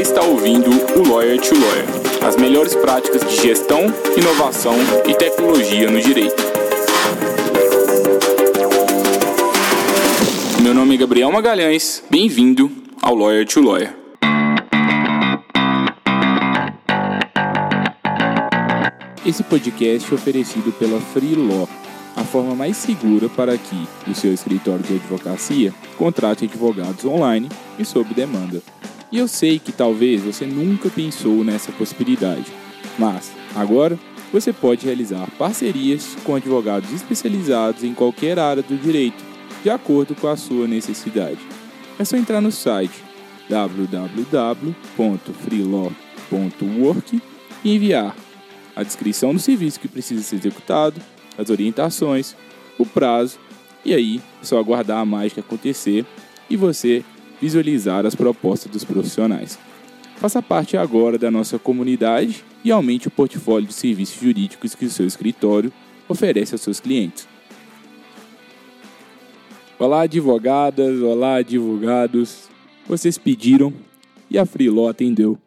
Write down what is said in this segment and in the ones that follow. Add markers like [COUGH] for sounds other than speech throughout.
Você está ouvindo o Lawyer to Lawyer, as melhores práticas de gestão, inovação e tecnologia no direito. Meu nome é Gabriel Magalhães, bem-vindo ao Lawyer to Lawyer. Esse podcast é oferecido pela Free Law, a forma mais segura para que o seu escritório de advocacia contrate advogados online e sob demanda. E eu sei que talvez você nunca pensou nessa possibilidade, mas agora você pode realizar parcerias com advogados especializados em qualquer área do direito, de acordo com a sua necessidade. É só entrar no site www.freelaw.work e enviar a descrição do serviço que precisa ser executado, as orientações, o prazo, e aí é só aguardar a mágica acontecer e você visualizar as propostas dos profissionais. Faça parte agora da nossa comunidade e aumente o portfólio de serviços jurídicos que o seu escritório oferece aos seus clientes. Olá, advogadas, olá, advogados. Vocês pediram e a Freeló atendeu.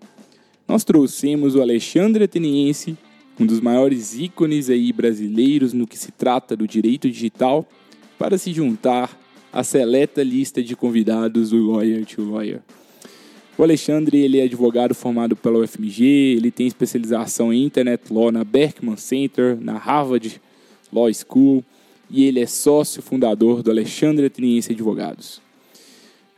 Nós trouxemos o Alexandre Ateniense, um dos maiores ícones aí brasileiros no que se trata do direito digital, para se juntar a seleta lista de convidados do Lawyer to Lawyer. O Alexandre ele é advogado formado pela UFMG, ele tem especialização em Internet Law na Berkman Center, na Harvard Law School, e ele é sócio fundador do Alexandre Ateniense Advogados.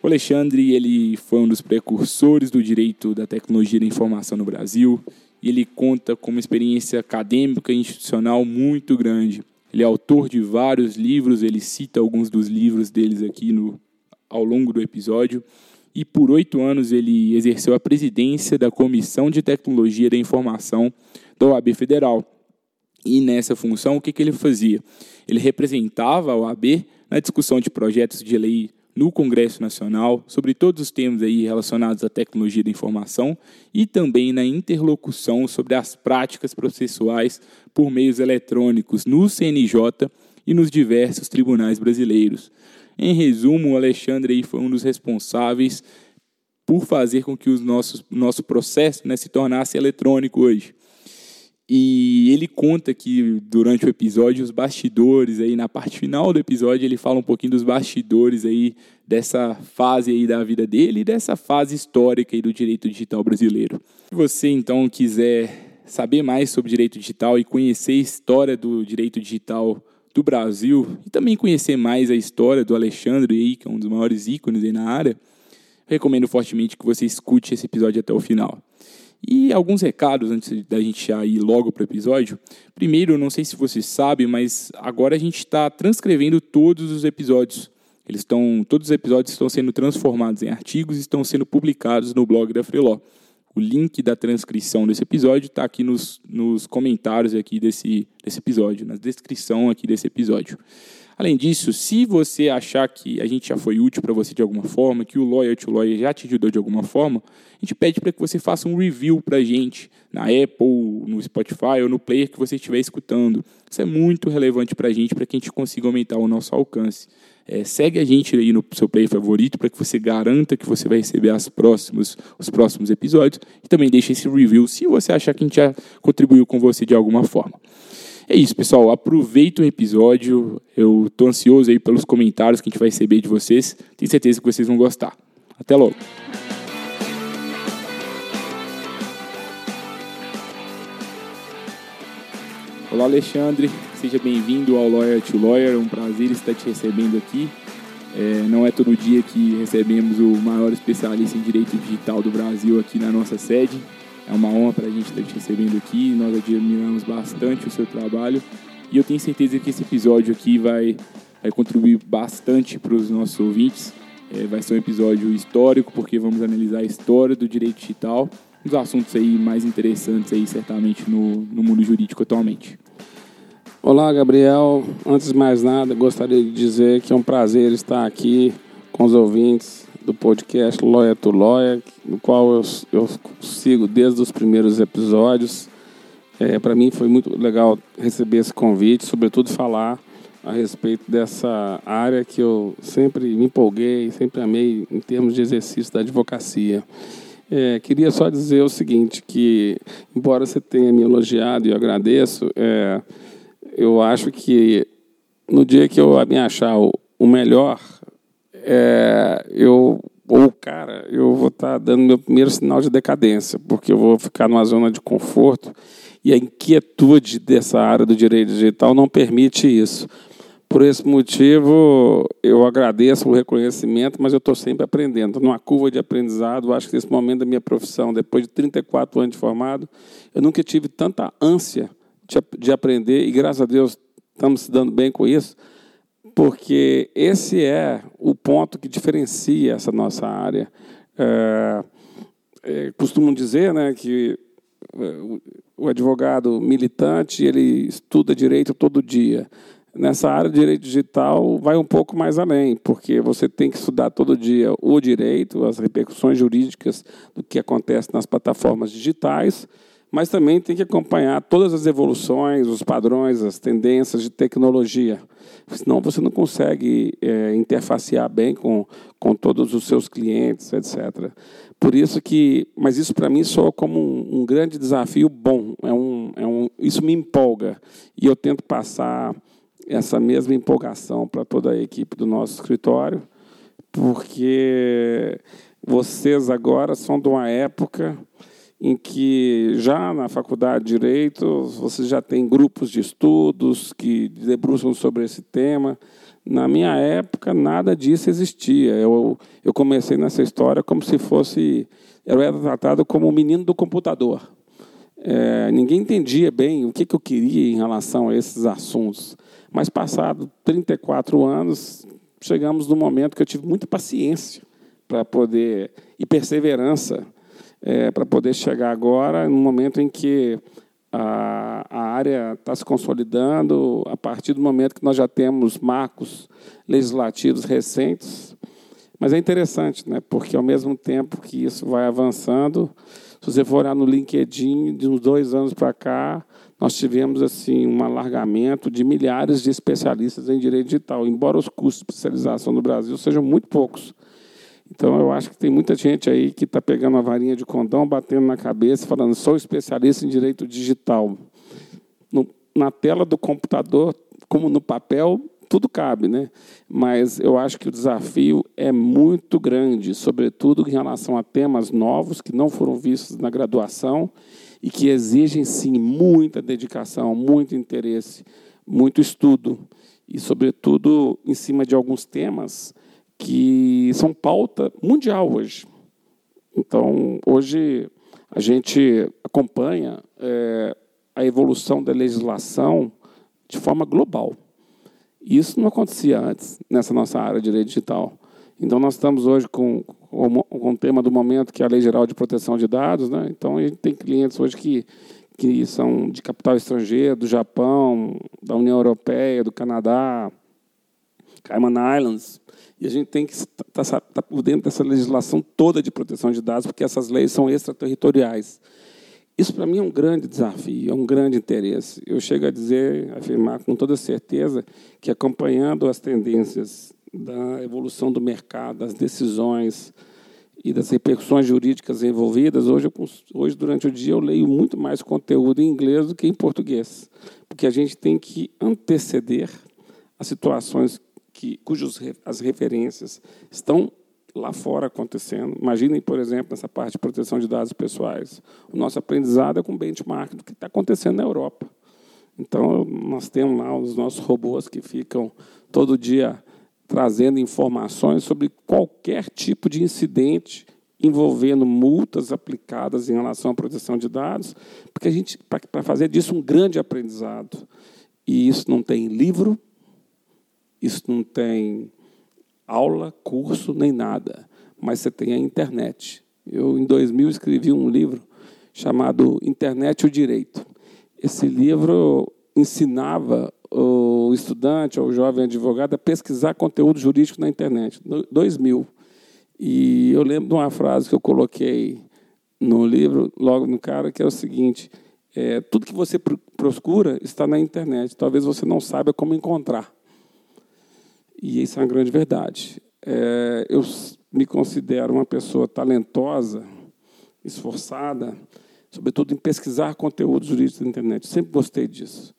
O Alexandre ele foi um dos precursores do direito da tecnologia da informação no Brasil, e ele conta com uma experiência acadêmica e institucional muito grande ele é autor de vários livros, ele cita alguns dos livros deles aqui no, ao longo do episódio. E por oito anos ele exerceu a presidência da Comissão de Tecnologia da Informação da OAB Federal. E nessa função, o que, que ele fazia? Ele representava a OAB na discussão de projetos de lei no Congresso Nacional sobre todos os temas aí relacionados à tecnologia da informação e também na interlocução sobre as práticas processuais por meios eletrônicos no CNJ e nos diversos tribunais brasileiros. Em resumo, o Alexandre aí foi um dos responsáveis por fazer com que o nosso, nosso processo né, se tornasse eletrônico hoje. E ele conta que durante o episódio, os bastidores aí, na parte final do episódio, ele fala um pouquinho dos bastidores aí dessa fase aí da vida dele e dessa fase histórica aí do direito digital brasileiro. Se você então quiser saber mais sobre direito digital e conhecer a história do direito digital do Brasil e também conhecer mais a história do Alexandre aí, que é um dos maiores ícones aí na área, recomendo fortemente que você escute esse episódio até o final. E alguns recados antes da gente ir logo para o episódio. Primeiro, não sei se você sabe, mas agora a gente está transcrevendo todos os episódios. Eles estão, todos os episódios estão sendo transformados em artigos e estão sendo publicados no blog da Freeló. O link da transcrição desse episódio está aqui nos, nos comentários aqui desse, desse episódio, na descrição aqui desse episódio. Além disso, se você achar que a gente já foi útil para você de alguma forma, que o to Lawyer já te ajudou de alguma forma, a gente pede para que você faça um review para a gente na Apple, no Spotify ou no player que você estiver escutando. Isso é muito relevante para a gente, para que a gente consiga aumentar o nosso alcance. É, segue a gente aí no seu player favorito para que você garanta que você vai receber as próximos, os próximos episódios e também deixe esse review se você achar que a gente já contribuiu com você de alguma forma. É isso, pessoal. Aproveita o episódio. Eu tô ansioso aí pelos comentários que a gente vai receber de vocês. Tenho certeza que vocês vão gostar. Até logo. Olá, Alexandre. Seja bem-vindo ao Lawyer to Lawyer. É um prazer estar te recebendo aqui. É, não é todo dia que recebemos o maior especialista em direito digital do Brasil aqui na nossa sede. É uma honra para a gente estar te recebendo aqui. Nós admiramos bastante o seu trabalho e eu tenho certeza que esse episódio aqui vai, vai contribuir bastante para os nossos ouvintes. É, vai ser um episódio histórico porque vamos analisar a história do direito digital, dos assuntos aí mais interessantes aí certamente no, no mundo jurídico atualmente. Olá, Gabriel. Antes de mais nada, gostaria de dizer que é um prazer estar aqui com os ouvintes do podcast Lawyer to Lawyer, no qual eu, eu sigo desde os primeiros episódios. É, Para mim foi muito legal receber esse convite, sobretudo falar a respeito dessa área que eu sempre me empolguei, sempre amei em termos de exercício da advocacia. É, queria só dizer o seguinte, que embora você tenha me elogiado e eu agradeço, é, eu acho que no dia que eu me achar o melhor, é, eu ou cara, eu vou estar tá dando meu primeiro sinal de decadência, porque eu vou ficar numa zona de conforto e a inquietude dessa área do direito digital não permite isso. Por esse motivo, eu agradeço o reconhecimento, mas eu estou sempre aprendendo. Numa curva de aprendizado, acho que nesse momento da minha profissão, depois de 34 anos de formado, eu nunca tive tanta ânsia de, de aprender, e graças a Deus estamos se dando bem com isso, porque esse é o ponto que diferencia essa nossa área. É, é, costumam dizer né, que é, o advogado militante ele estuda direito todo dia nessa área de direito digital vai um pouco mais além, porque você tem que estudar todo dia o direito, as repercussões jurídicas do que acontece nas plataformas digitais, mas também tem que acompanhar todas as evoluções, os padrões, as tendências de tecnologia. Senão você não consegue é, interfacear bem com, com todos os seus clientes, etc. Por isso que, mas isso para mim soa como um, um, grande desafio bom. É um, é um, isso me empolga e eu tento passar essa mesma empolgação para toda a equipe do nosso escritório, porque vocês agora são de uma época em que já na faculdade de direito vocês já têm grupos de estudos que debruçam sobre esse tema. Na minha época nada disso existia. Eu, eu comecei nessa história como se fosse eu era tratado como o menino do computador. É, ninguém entendia bem o que, que eu queria em relação a esses assuntos. Mas, passado 34 anos, chegamos no momento que eu tive muita paciência para poder, e perseverança, é, para poder chegar agora, no momento em que a, a área está se consolidando, a partir do momento que nós já temos marcos legislativos recentes. Mas é interessante, né? porque, ao mesmo tempo que isso vai avançando, se você for olhar no LinkedIn, de uns dois anos para cá, nós tivemos assim um alargamento de milhares de especialistas em direito digital, embora os custos de especialização no Brasil sejam muito poucos. Então, eu acho que tem muita gente aí que está pegando a varinha de condão, batendo na cabeça, falando, sou especialista em direito digital. No, na tela do computador, como no papel, tudo cabe, né? Mas eu acho que o desafio é muito grande, sobretudo em relação a temas novos que não foram vistos na graduação e que exigem, sim, muita dedicação, muito interesse, muito estudo, e, sobretudo, em cima de alguns temas que são pauta mundial hoje. Então, hoje, a gente acompanha é, a evolução da legislação de forma global. Isso não acontecia antes nessa nossa área de direito digital. Então, nós estamos hoje com, com, com o tema do momento, que é a Lei Geral de Proteção de Dados. Né? Então, a gente tem clientes hoje que, que são de capital estrangeiro, do Japão, da União Europeia, do Canadá, Cayman Islands. E a gente tem que estar tá, tá, tá por dentro dessa legislação toda de proteção de dados, porque essas leis são extraterritoriais. Isso, para mim, é um grande desafio, é um grande interesse. Eu chego a dizer, a afirmar com toda certeza, que acompanhando as tendências da evolução do mercado, das decisões e das repercussões jurídicas envolvidas, hoje, eu, hoje, durante o dia, eu leio muito mais conteúdo em inglês do que em português, porque a gente tem que anteceder as situações que, cujas as referências estão lá fora acontecendo. Imaginem, por exemplo, essa parte de proteção de dados pessoais. O nosso aprendizado é com benchmark do que está acontecendo na Europa. Então, nós temos lá os nossos robôs que ficam todo dia trazendo informações sobre qualquer tipo de incidente envolvendo multas aplicadas em relação à proteção de dados, porque a gente para fazer disso um grande aprendizado. E isso não tem livro, isso não tem aula, curso, nem nada, mas você tem a internet. Eu, em 2000, escrevi um livro chamado Internet e o Direito. Esse livro ensinava o estudante ou o jovem advogado a pesquisar conteúdo jurídico na internet. 2000. E eu lembro de uma frase que eu coloquei no livro, logo no cara, que é o seguinte: é, tudo que você procura está na internet. Talvez você não saiba como encontrar. E isso é uma grande verdade. É, eu me considero uma pessoa talentosa esforçada, sobretudo em pesquisar conteúdos jurídicos na internet. Sempre gostei disso.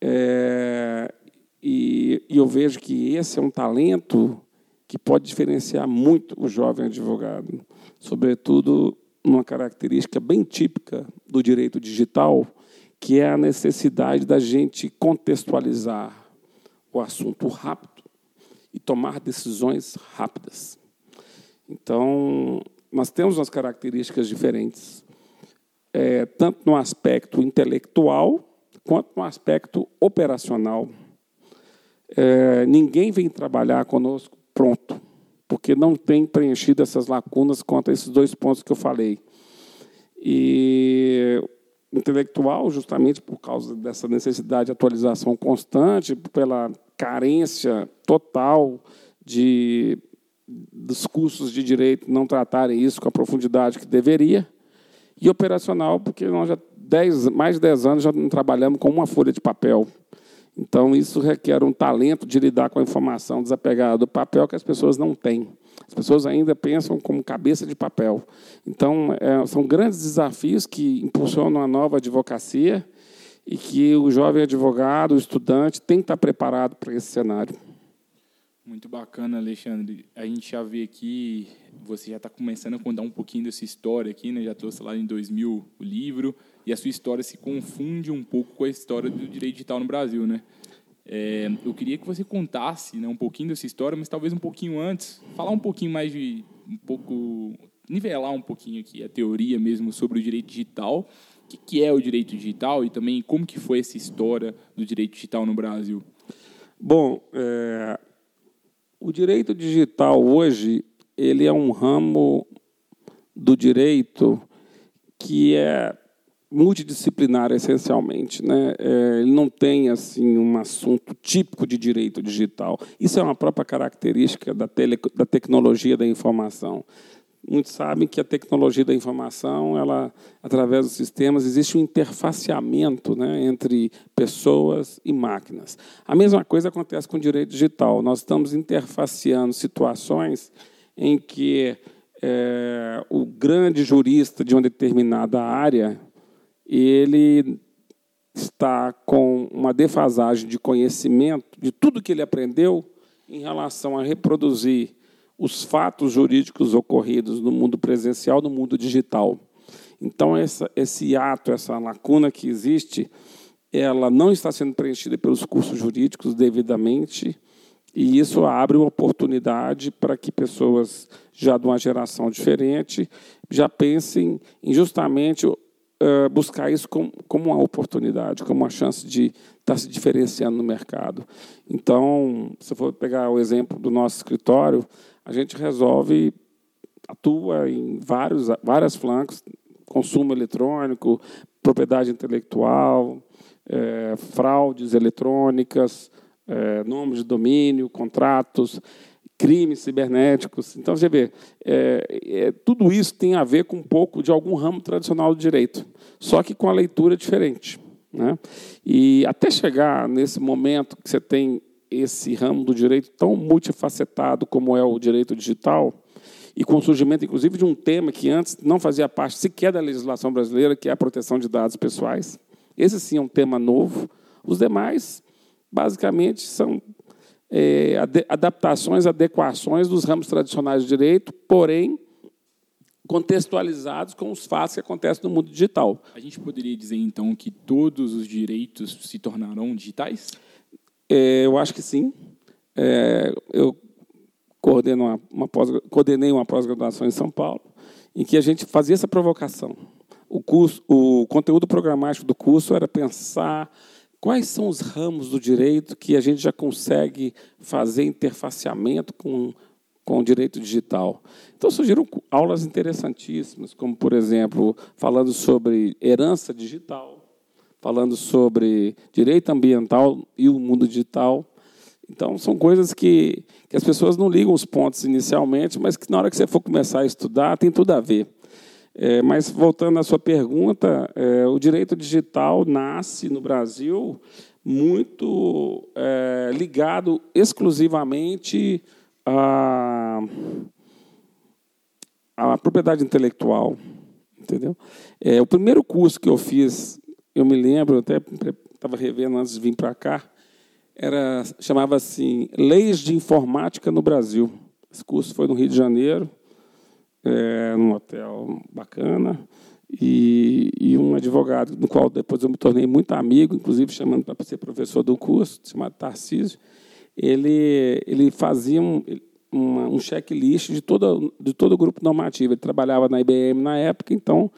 É, e, e eu vejo que esse é um talento que pode diferenciar muito o jovem advogado, sobretudo uma característica bem típica do direito digital, que é a necessidade da gente contextualizar o assunto rápido e tomar decisões rápidas. Então, nós temos umas características diferentes, é, tanto no aspecto intelectual quanto no aspecto operacional. É, ninguém vem trabalhar conosco pronto, porque não tem preenchido essas lacunas quanto a esses dois pontos que eu falei. E intelectual, justamente por causa dessa necessidade de atualização constante, pela carência total de dos cursos de direito não tratarem isso com a profundidade que deveria, e operacional, porque nós já dez, mais de 10 anos já não trabalhamos com uma folha de papel. Então, isso requer um talento de lidar com a informação desapegada do papel que as pessoas não têm. As pessoas ainda pensam como cabeça de papel. Então, é, são grandes desafios que impulsionam a nova advocacia e que o jovem advogado, o estudante, tem que estar preparado para esse cenário. Muito bacana, Alexandre. A gente já vê aqui, você já está começando a contar um pouquinho dessa história aqui, né? Já trouxe lá em 2000 o livro, e a sua história se confunde um pouco com a história do direito digital no Brasil, né? É, eu queria que você contasse né, um pouquinho dessa história, mas talvez um pouquinho antes, falar um pouquinho mais de um pouco nivelar um pouquinho aqui a teoria mesmo sobre o direito digital, o que, que é o direito digital e também como que foi essa história do direito digital no Brasil. Bom, é, o direito digital hoje ele é um ramo do direito que é multidisciplinar essencialmente, né? É, ele não tem assim um assunto típico de direito digital. Isso é uma própria característica da, tele, da tecnologia da informação. Muitos sabem que a tecnologia da informação, ela, através dos sistemas, existe um interfaceamento né, entre pessoas e máquinas. A mesma coisa acontece com o direito digital. Nós estamos interfaceando situações em que é, o grande jurista de uma determinada área ele está com uma defasagem de conhecimento de tudo que ele aprendeu em relação a reproduzir os fatos jurídicos ocorridos no mundo presencial, no mundo digital. Então, essa, esse ato, essa lacuna que existe, ela não está sendo preenchida pelos cursos jurídicos devidamente, e isso abre uma oportunidade para que pessoas já de uma geração diferente já pensem em justamente uh, buscar isso como, como uma oportunidade, como uma chance de estar se diferenciando no mercado. Então, se eu for pegar o exemplo do nosso escritório, a gente resolve, atua em vários, vários flancos, consumo eletrônico, propriedade intelectual, é, fraudes eletrônicas, é, nomes de domínio, contratos, crimes cibernéticos. Então, você vê, é, é, tudo isso tem a ver com um pouco de algum ramo tradicional do direito, só que com a leitura diferente. Né? E até chegar nesse momento que você tem esse ramo do direito tão multifacetado como é o direito digital, e com o surgimento, inclusive, de um tema que antes não fazia parte sequer da legislação brasileira, que é a proteção de dados pessoais. Esse sim é um tema novo. Os demais, basicamente, são é, adaptações, adequações dos ramos tradicionais de direito, porém contextualizados com os fatos que acontecem no mundo digital. A gente poderia dizer, então, que todos os direitos se tornarão digitais? É, eu acho que sim. É, eu coordeno uma, uma pós, coordenei uma pós-graduação em São Paulo, em que a gente fazia essa provocação. O, curso, o conteúdo programático do curso era pensar quais são os ramos do direito que a gente já consegue fazer interfaceamento com, com o direito digital. Então surgiram aulas interessantíssimas, como, por exemplo, falando sobre herança digital, falando sobre direito ambiental e o mundo digital. Então, são coisas que, que as pessoas não ligam os pontos inicialmente, mas que na hora que você for começar a estudar, tem tudo a ver. É, mas, voltando à sua pergunta, é, o direito digital nasce no Brasil muito é, ligado exclusivamente à, à propriedade intelectual. entendeu? É, o primeiro curso que eu fiz, eu me lembro, eu até estava revendo antes de vir para cá, era chamava assim Leis de Informática no Brasil. Esse curso foi no Rio de Janeiro, é, num hotel bacana, e, e, um advogado, do qual depois eu me tornei muito amigo, inclusive chamando para ser professor do curso, chamado Tarcísio, ele, ele fazia um, uma, um checklist de todo, de todo o grupo normativo. Ele trabalhava na IBM na época, então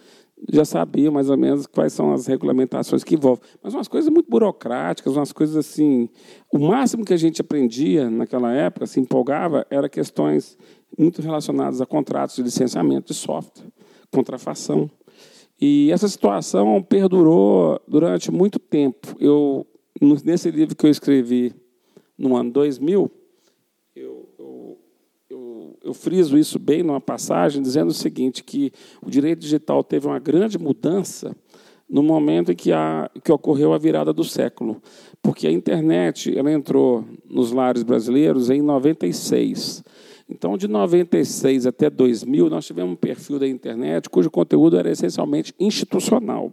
já sabia mais ou menos quais são as regulamentações que envolvem. Mas umas coisas muito burocráticas, umas coisas assim. O máximo que a gente aprendia naquela época, se empolgava, era questões muito relacionadas a contratos de licenciamento de software, contrafação. E essa situação perdurou durante muito tempo. Eu, nesse livro que eu escrevi no ano 2000, eu, eu, eu, eu friso isso bem numa passagem, dizendo o seguinte, que o direito digital teve uma grande mudança no momento em que, a, que ocorreu a virada do século. Porque a internet ela entrou nos lares brasileiros em 96. Então, de 96 até 2000, nós tivemos um perfil da internet cujo conteúdo era essencialmente institucional.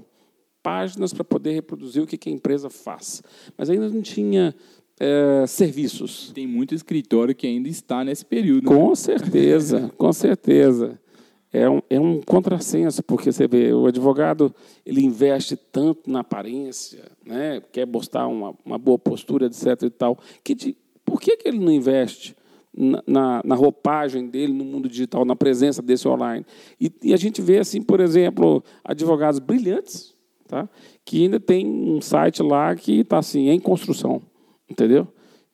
Páginas para poder reproduzir o que a empresa faz. Mas ainda não tinha é, serviços. Tem muito escritório que ainda está nesse período. Com né? certeza, com certeza. É um, é um contrassenso, porque você vê, o advogado ele investe tanto na aparência, né, quer mostrar uma, uma boa postura, etc. e tal, que de, por que, que ele não investe na, na, roupagem dele no mundo digital, na presença desse online. E, e, a gente vê, assim, por exemplo, advogados brilhantes, tá? que ainda tem um site lá que está assim, em construção, entendeu?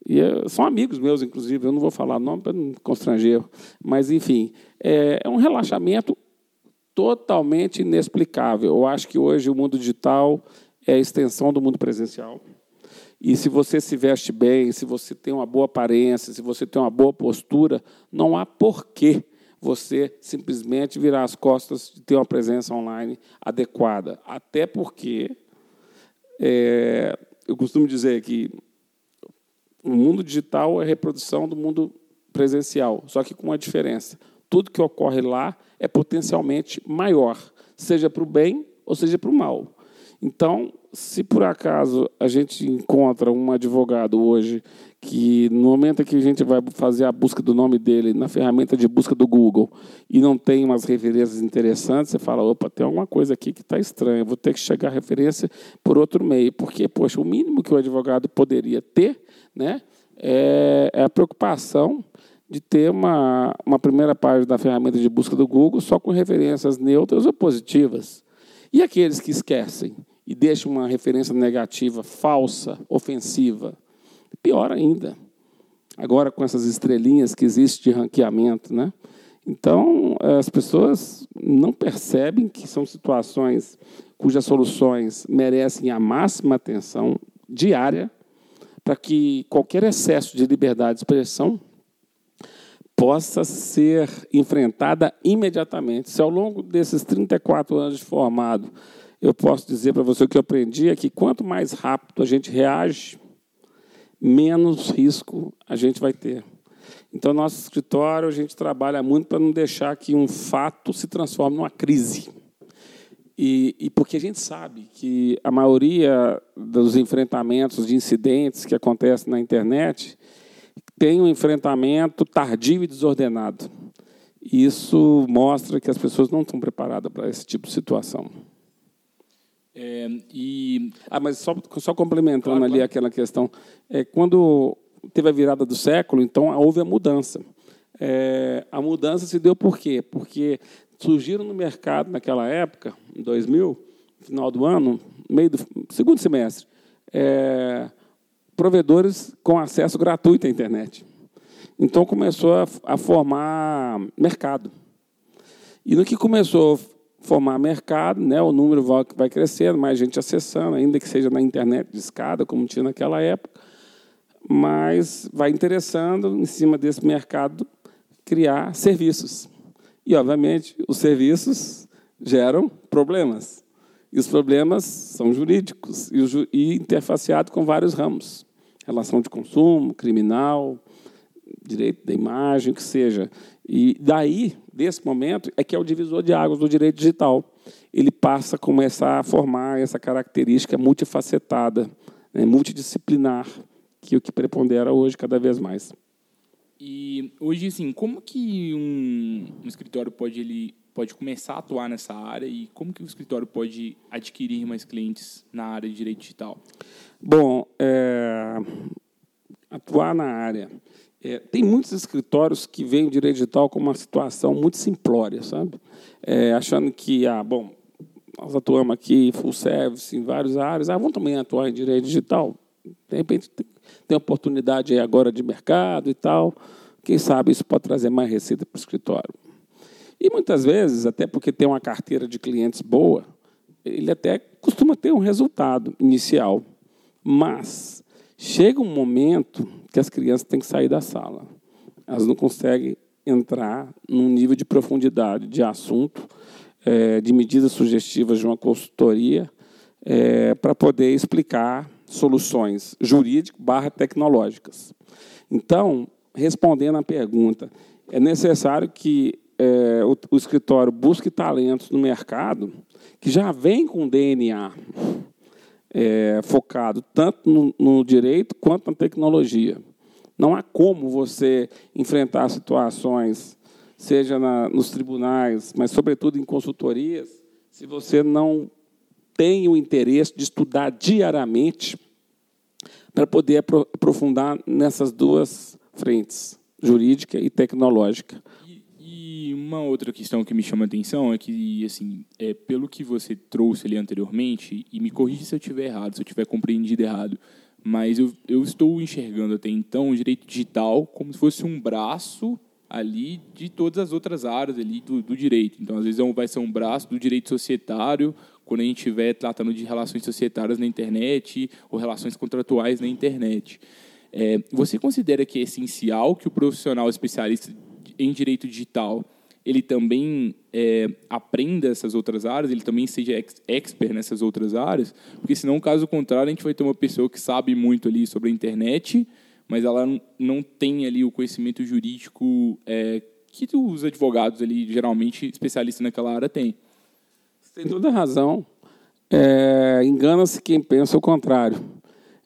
E é, são amigos meus, inclusive, eu não vou falar nome para não constranger, mas, enfim, é, é um relaxamento totalmente inexplicável. Eu acho que hoje o mundo digital é a extensão do mundo presencial. E se você se veste bem, se você tem uma boa aparência, se você tem uma boa postura, não há porquê você simplesmente virar as costas de ter uma presença online adequada. Até porque é, eu costumo dizer que o mundo digital é reprodução do mundo presencial, só que com uma diferença. Tudo que ocorre lá é potencialmente maior, seja para o bem ou seja para o mal. Então, se por acaso a gente encontra um advogado hoje que no momento em que a gente vai fazer a busca do nome dele na ferramenta de busca do Google e não tem umas referências interessantes, você fala, opa, tem alguma coisa aqui que está estranha, vou ter que chegar a referência por outro meio, porque, poxa, o mínimo que o advogado poderia ter né, é, é a preocupação de ter uma, uma primeira página da ferramenta de busca do Google só com referências neutras ou positivas. E aqueles que esquecem? E deixa uma referência negativa, falsa, ofensiva. Pior ainda, agora com essas estrelinhas que existe de ranqueamento, né? Então, as pessoas não percebem que são situações cujas soluções merecem a máxima atenção diária para que qualquer excesso de liberdade de expressão possa ser enfrentada imediatamente. Se ao longo desses 34 anos de formado eu posso dizer para você o que eu aprendi é que quanto mais rápido a gente reage, menos risco a gente vai ter. Então, nosso escritório, a gente trabalha muito para não deixar que um fato se transforme numa crise. E, e, porque a gente sabe que a maioria dos enfrentamentos de incidentes que acontecem na internet tem um enfrentamento tardio e desordenado. E isso mostra que as pessoas não estão preparadas para esse tipo de situação. É, e, ah, mas só, só complementando claro, ali claro. aquela questão, é, quando teve a virada do século, então houve a mudança. É, a mudança se deu por quê? Porque surgiram no mercado naquela época, em 2000, final do ano, meio do segundo semestre, é, provedores com acesso gratuito à internet. Então começou a, a formar mercado. E no que começou formar mercado, né? o número vai, vai crescendo, mais gente acessando, ainda que seja na internet de escada, como tinha naquela época, mas vai interessando, em cima desse mercado, criar serviços. E, obviamente, os serviços geram problemas. E os problemas são jurídicos e, e interfaceados com vários ramos. Relação de consumo, criminal, direito da imagem, o que seja. E daí, desse momento, é que é o divisor de águas do direito digital. ele passa a começar a formar essa característica multifacetada, né, multidisciplinar, que é o que prepondera hoje cada vez mais. E hoje, assim, como que um, um escritório pode ele pode começar a atuar nessa área e como que o escritório pode adquirir mais clientes na área de direito digital? Bom, é, atuar na área. É, tem muitos escritórios que veem o direito digital como uma situação muito simplória, sabe? É, achando que, ah, bom, nós atuamos aqui full service em várias áreas, ah, vamos também atuar em direito digital? De repente tem oportunidade agora de mercado e tal. Quem sabe isso pode trazer mais receita para o escritório. E muitas vezes, até porque tem uma carteira de clientes boa, ele até costuma ter um resultado inicial. Mas chega um momento que as crianças têm que sair da sala. Elas não conseguem entrar num nível de profundidade de assunto, é, de medidas sugestivas de uma consultoria, é, para poder explicar soluções jurídicas barra tecnológicas. Então, respondendo à pergunta, é necessário que é, o, o, escritório busque talentos no mercado que já vem com DNA é, focado tanto no, no, direito quanto na tecnologia. Não há como você enfrentar situações, seja na, nos tribunais, mas sobretudo em consultorias, se você não tem o interesse de estudar diariamente para poder aprofundar nessas duas frentes, jurídica e tecnológica. E, uma outra questão que me chama a atenção é que, assim, é, pelo que você trouxe ali anteriormente, e me corrija se eu estiver errado, se eu tiver compreendido errado, mas eu, eu estou enxergando até então o direito digital como se fosse um braço ali de todas as outras áreas ali do, do direito. Então, às vezes, é vai ser um braço do direito societário, quando a gente estiver tratando de relações societárias na internet ou relações contratuais na internet. É, você considera que é essencial que o profissional especialista em direito digital ele também é, aprenda essas outras áreas, ele também seja ex expert nessas outras áreas, porque senão, caso contrário, a gente vai ter uma pessoa que sabe muito ali sobre a internet, mas ela não tem ali o conhecimento jurídico é, que os advogados ali, geralmente especialistas naquela área, têm. Você tem toda a razão. É, Engana-se quem pensa o contrário.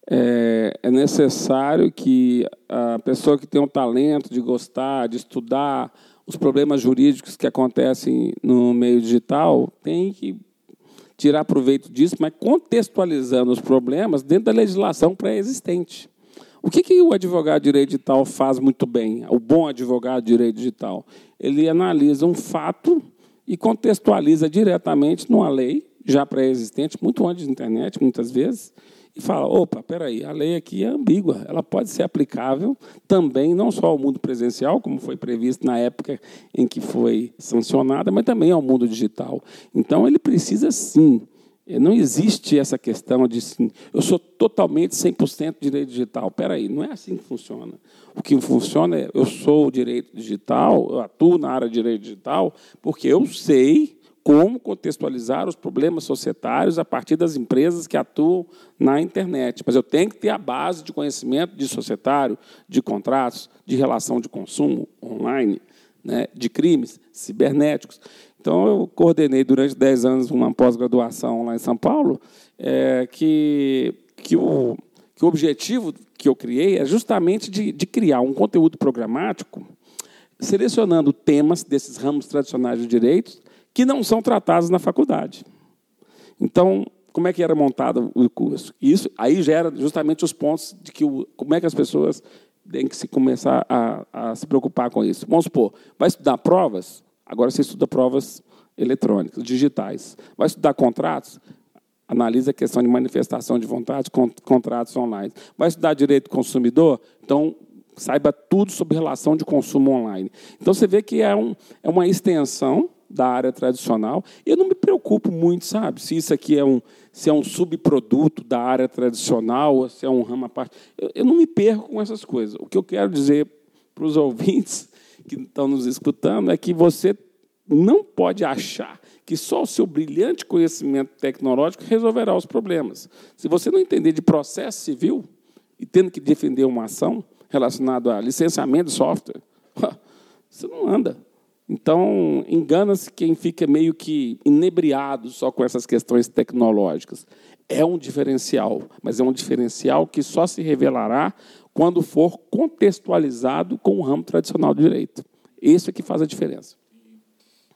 É, é, necessário que a pessoa que tem um talento de gostar, de estudar os problemas jurídicos que acontecem no meio digital, tem que tirar proveito disso, mas contextualizando os problemas dentro da legislação pré-existente. O que, que o advogado de direito digital faz muito bem, o bom advogado de direito digital? Ele analisa um fato e contextualiza diretamente numa lei já pré-existente, muito antes da internet, muitas vezes, e fala: opa, peraí, a lei aqui é ambígua, ela pode ser aplicável também, não só ao mundo presencial, como foi previsto na época em que foi sancionada, mas também ao mundo digital. Então, ele precisa sim é, não existe essa questão de eu sou totalmente 100% direito digital. Espera aí, não é assim que funciona. O que funciona é eu sou direito digital, eu atuo na área de direito digital, porque eu sei como contextualizar os problemas societários a partir das empresas que atuam na internet. Mas eu tenho que ter a base de conhecimento de societário, de contratos, de relação de consumo online, né, de crimes cibernéticos. Então, eu coordenei durante 10 anos uma pós-graduação lá em São Paulo, é, que, que, o, que o objetivo que eu criei é justamente de, de criar um conteúdo programático selecionando temas desses ramos tradicionais de direitos que não são tratados na faculdade. Então, como é que era montado o curso? Isso aí gera justamente os pontos de que o, como é que as pessoas têm que se começar a, a se preocupar com isso. Vamos supor, vai estudar provas? Agora você estuda provas eletrônicas, digitais. Vai estudar contratos? Analisa a questão de manifestação de vontade, contratos online. Vai estudar direito do consumidor? Então, saiba tudo sobre relação de consumo online. Então, você vê que é, um, é uma extensão da área tradicional. Eu não me preocupo muito, sabe, se isso aqui é um, se é um subproduto da área tradicional se é um ramo à parte. Eu, eu não me perco com essas coisas. O que eu quero dizer para os [LAUGHS] ouvintes que estão nos escutando é que você não pode achar que só o seu brilhante conhecimento tecnológico resolverá os problemas. Se você não entender de processo civil e tendo que defender uma ação relacionada a licenciamento de software, [LAUGHS] você não anda. Então, engana-se quem fica meio que inebriado só com essas questões tecnológicas. É um diferencial, mas é um diferencial que só se revelará quando for contextualizado com o ramo tradicional do direito. Isso é que faz a diferença.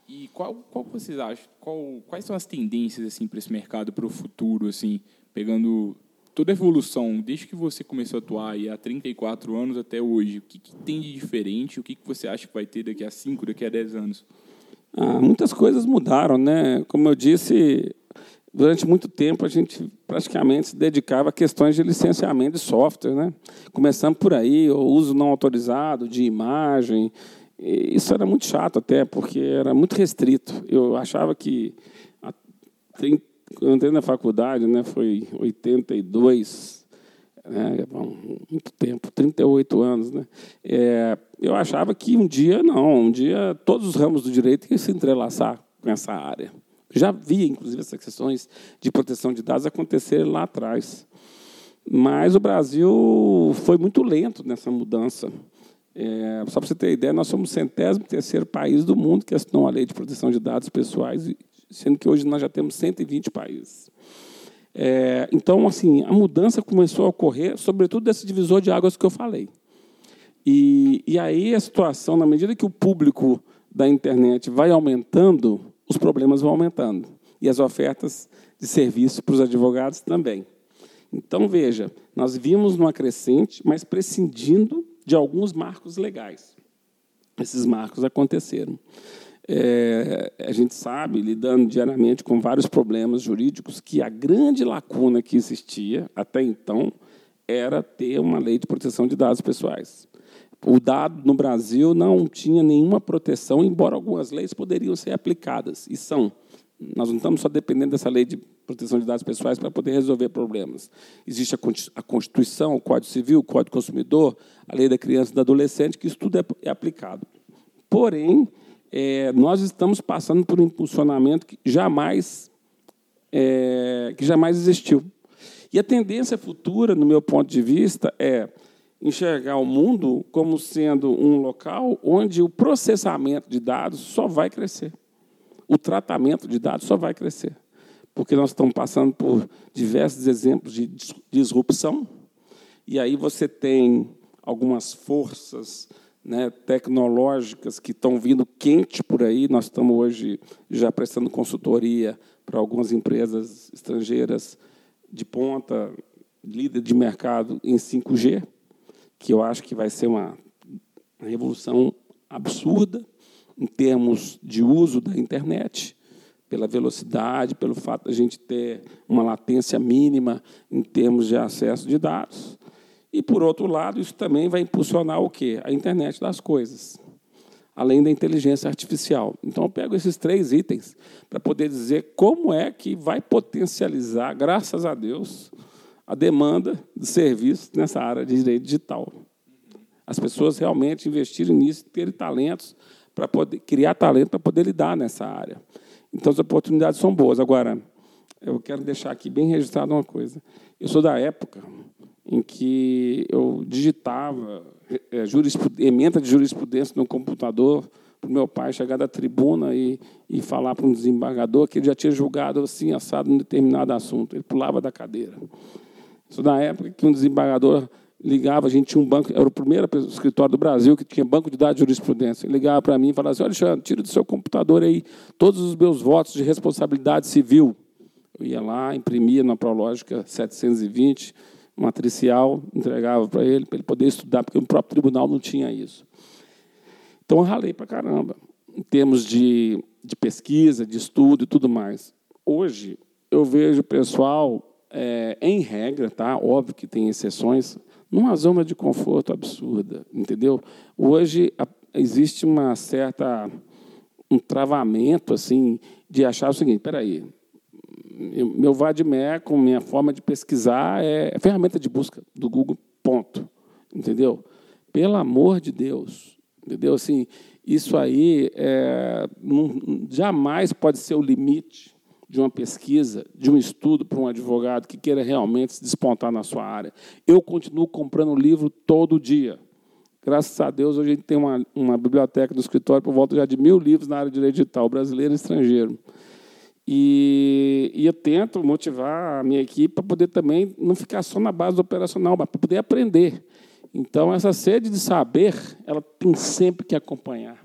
E qual, qual vocês acham? Qual, quais são as tendências assim para esse mercado para o futuro, assim, pegando toda a evolução, desde que você começou a atuar aí há 34 anos até hoje, o que, que tem de diferente? O que, que você acha que vai ter daqui a 5, daqui a 10 anos? Ah, muitas coisas mudaram, né? Como eu disse, durante muito tempo a gente praticamente se dedicava a questões de licenciamento de software, né? Começando por aí, o uso não autorizado de imagem. Isso era muito chato até, porque era muito restrito. Eu achava que quando eu entrei na faculdade, né, foi 82, né, muito tempo, 38 anos. Né, é, eu achava que um dia, não, um dia todos os ramos do direito iam se entrelaçar com essa área. Já via, inclusive, essas questões de proteção de dados acontecerem lá atrás. Mas o Brasil foi muito lento nessa mudança. É, só para você ter ideia, nós somos o centésimo terceiro país do mundo que assinou a lei de proteção de dados pessoais sendo que hoje nós já temos 120 países. É, então, assim, a mudança começou a ocorrer, sobretudo desse divisor de águas que eu falei. E, e aí a situação, na medida que o público da internet vai aumentando, os problemas vão aumentando. E as ofertas de serviço para os advogados também. Então, veja, nós vimos numa crescente, mas prescindindo de alguns marcos legais. Esses marcos aconteceram. É, a gente sabe, lidando diariamente com vários problemas jurídicos, que a grande lacuna que existia até então era ter uma lei de proteção de dados pessoais. O dado no Brasil não tinha nenhuma proteção, embora algumas leis poderiam ser aplicadas, e são. Nós não estamos só dependendo dessa lei de proteção de dados pessoais para poder resolver problemas. Existe a Constituição, o Código Civil, o Código Consumidor, a Lei da Criança e do Adolescente, que isso tudo é, é aplicado. Porém, é, nós estamos passando por um impulsionamento que jamais, é, que jamais existiu. E a tendência futura, no meu ponto de vista, é enxergar o mundo como sendo um local onde o processamento de dados só vai crescer. O tratamento de dados só vai crescer. Porque nós estamos passando por diversos exemplos de disrupção, e aí você tem algumas forças né, tecnológicas que estão vindo quente por aí. Nós estamos hoje já prestando consultoria para algumas empresas estrangeiras de ponta, líder de mercado em 5G, que eu acho que vai ser uma revolução absurda em termos de uso da internet, pela velocidade, pelo fato de a gente ter uma latência mínima em termos de acesso de dados. E, por outro lado, isso também vai impulsionar o quê? A internet das coisas, além da inteligência artificial. Então, eu pego esses três itens para poder dizer como é que vai potencializar, graças a Deus, a demanda de serviços nessa área de direito digital. As pessoas realmente investirem nisso, terem talentos para poder criar talento para poder lidar nessa área. Então, as oportunidades são boas. Agora, eu quero deixar aqui bem registrado uma coisa. Eu sou da época em que eu digitava é, emenda de jurisprudência no computador para o meu pai chegar da tribuna e, e falar para um desembargador que ele já tinha julgado assim, assado um determinado assunto. Ele pulava da cadeira. Isso na época que um desembargador ligava, a gente tinha um banco, era o primeiro escritório do Brasil que tinha banco de dados de jurisprudência. Ele ligava para mim e falava assim, Alexandre, tira do seu computador aí todos os meus votos de responsabilidade civil. Eu ia lá, imprimia na Prológica 720, matricial, entregava para ele, para ele poder estudar, porque o próprio tribunal não tinha isso. Então, eu ralei para caramba, em termos de, de pesquisa, de estudo e tudo mais. Hoje, eu vejo o pessoal, é, em regra, tá? óbvio que tem exceções, numa zona de conforto absurda, entendeu? Hoje a, existe uma certa um travamento assim de achar o seguinte, espera aí, meu VADME, com minha forma de pesquisar, é ferramenta de busca do Google, ponto. Entendeu? Pelo amor de Deus. Entendeu? Assim, isso aí é, não, jamais pode ser o limite de uma pesquisa, de um estudo para um advogado que queira realmente se despontar na sua área. Eu continuo comprando livro todo dia. Graças a Deus, hoje a gente tem uma, uma biblioteca do escritório por volta já de mil livros na área de direito digital, brasileiro e estrangeiro. E, e eu tento motivar a minha equipe para poder também não ficar só na base operacional, mas para poder aprender. Então, essa sede de saber, ela tem sempre que acompanhar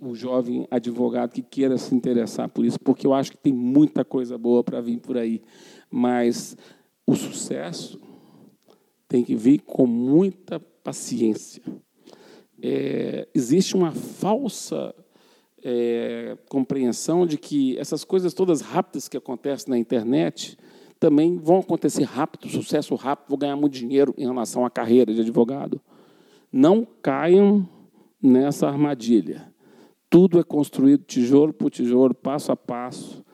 o jovem advogado que queira se interessar por isso, porque eu acho que tem muita coisa boa para vir por aí. Mas o sucesso tem que vir com muita paciência. É, existe uma falsa é, compreensão de que essas coisas todas rápidas que acontecem na internet também vão acontecer rápido, sucesso rápido, vou ganhar muito dinheiro em relação à carreira de advogado. Não caiam nessa armadilha. Tudo é construído tijolo por tijolo, passo a passo.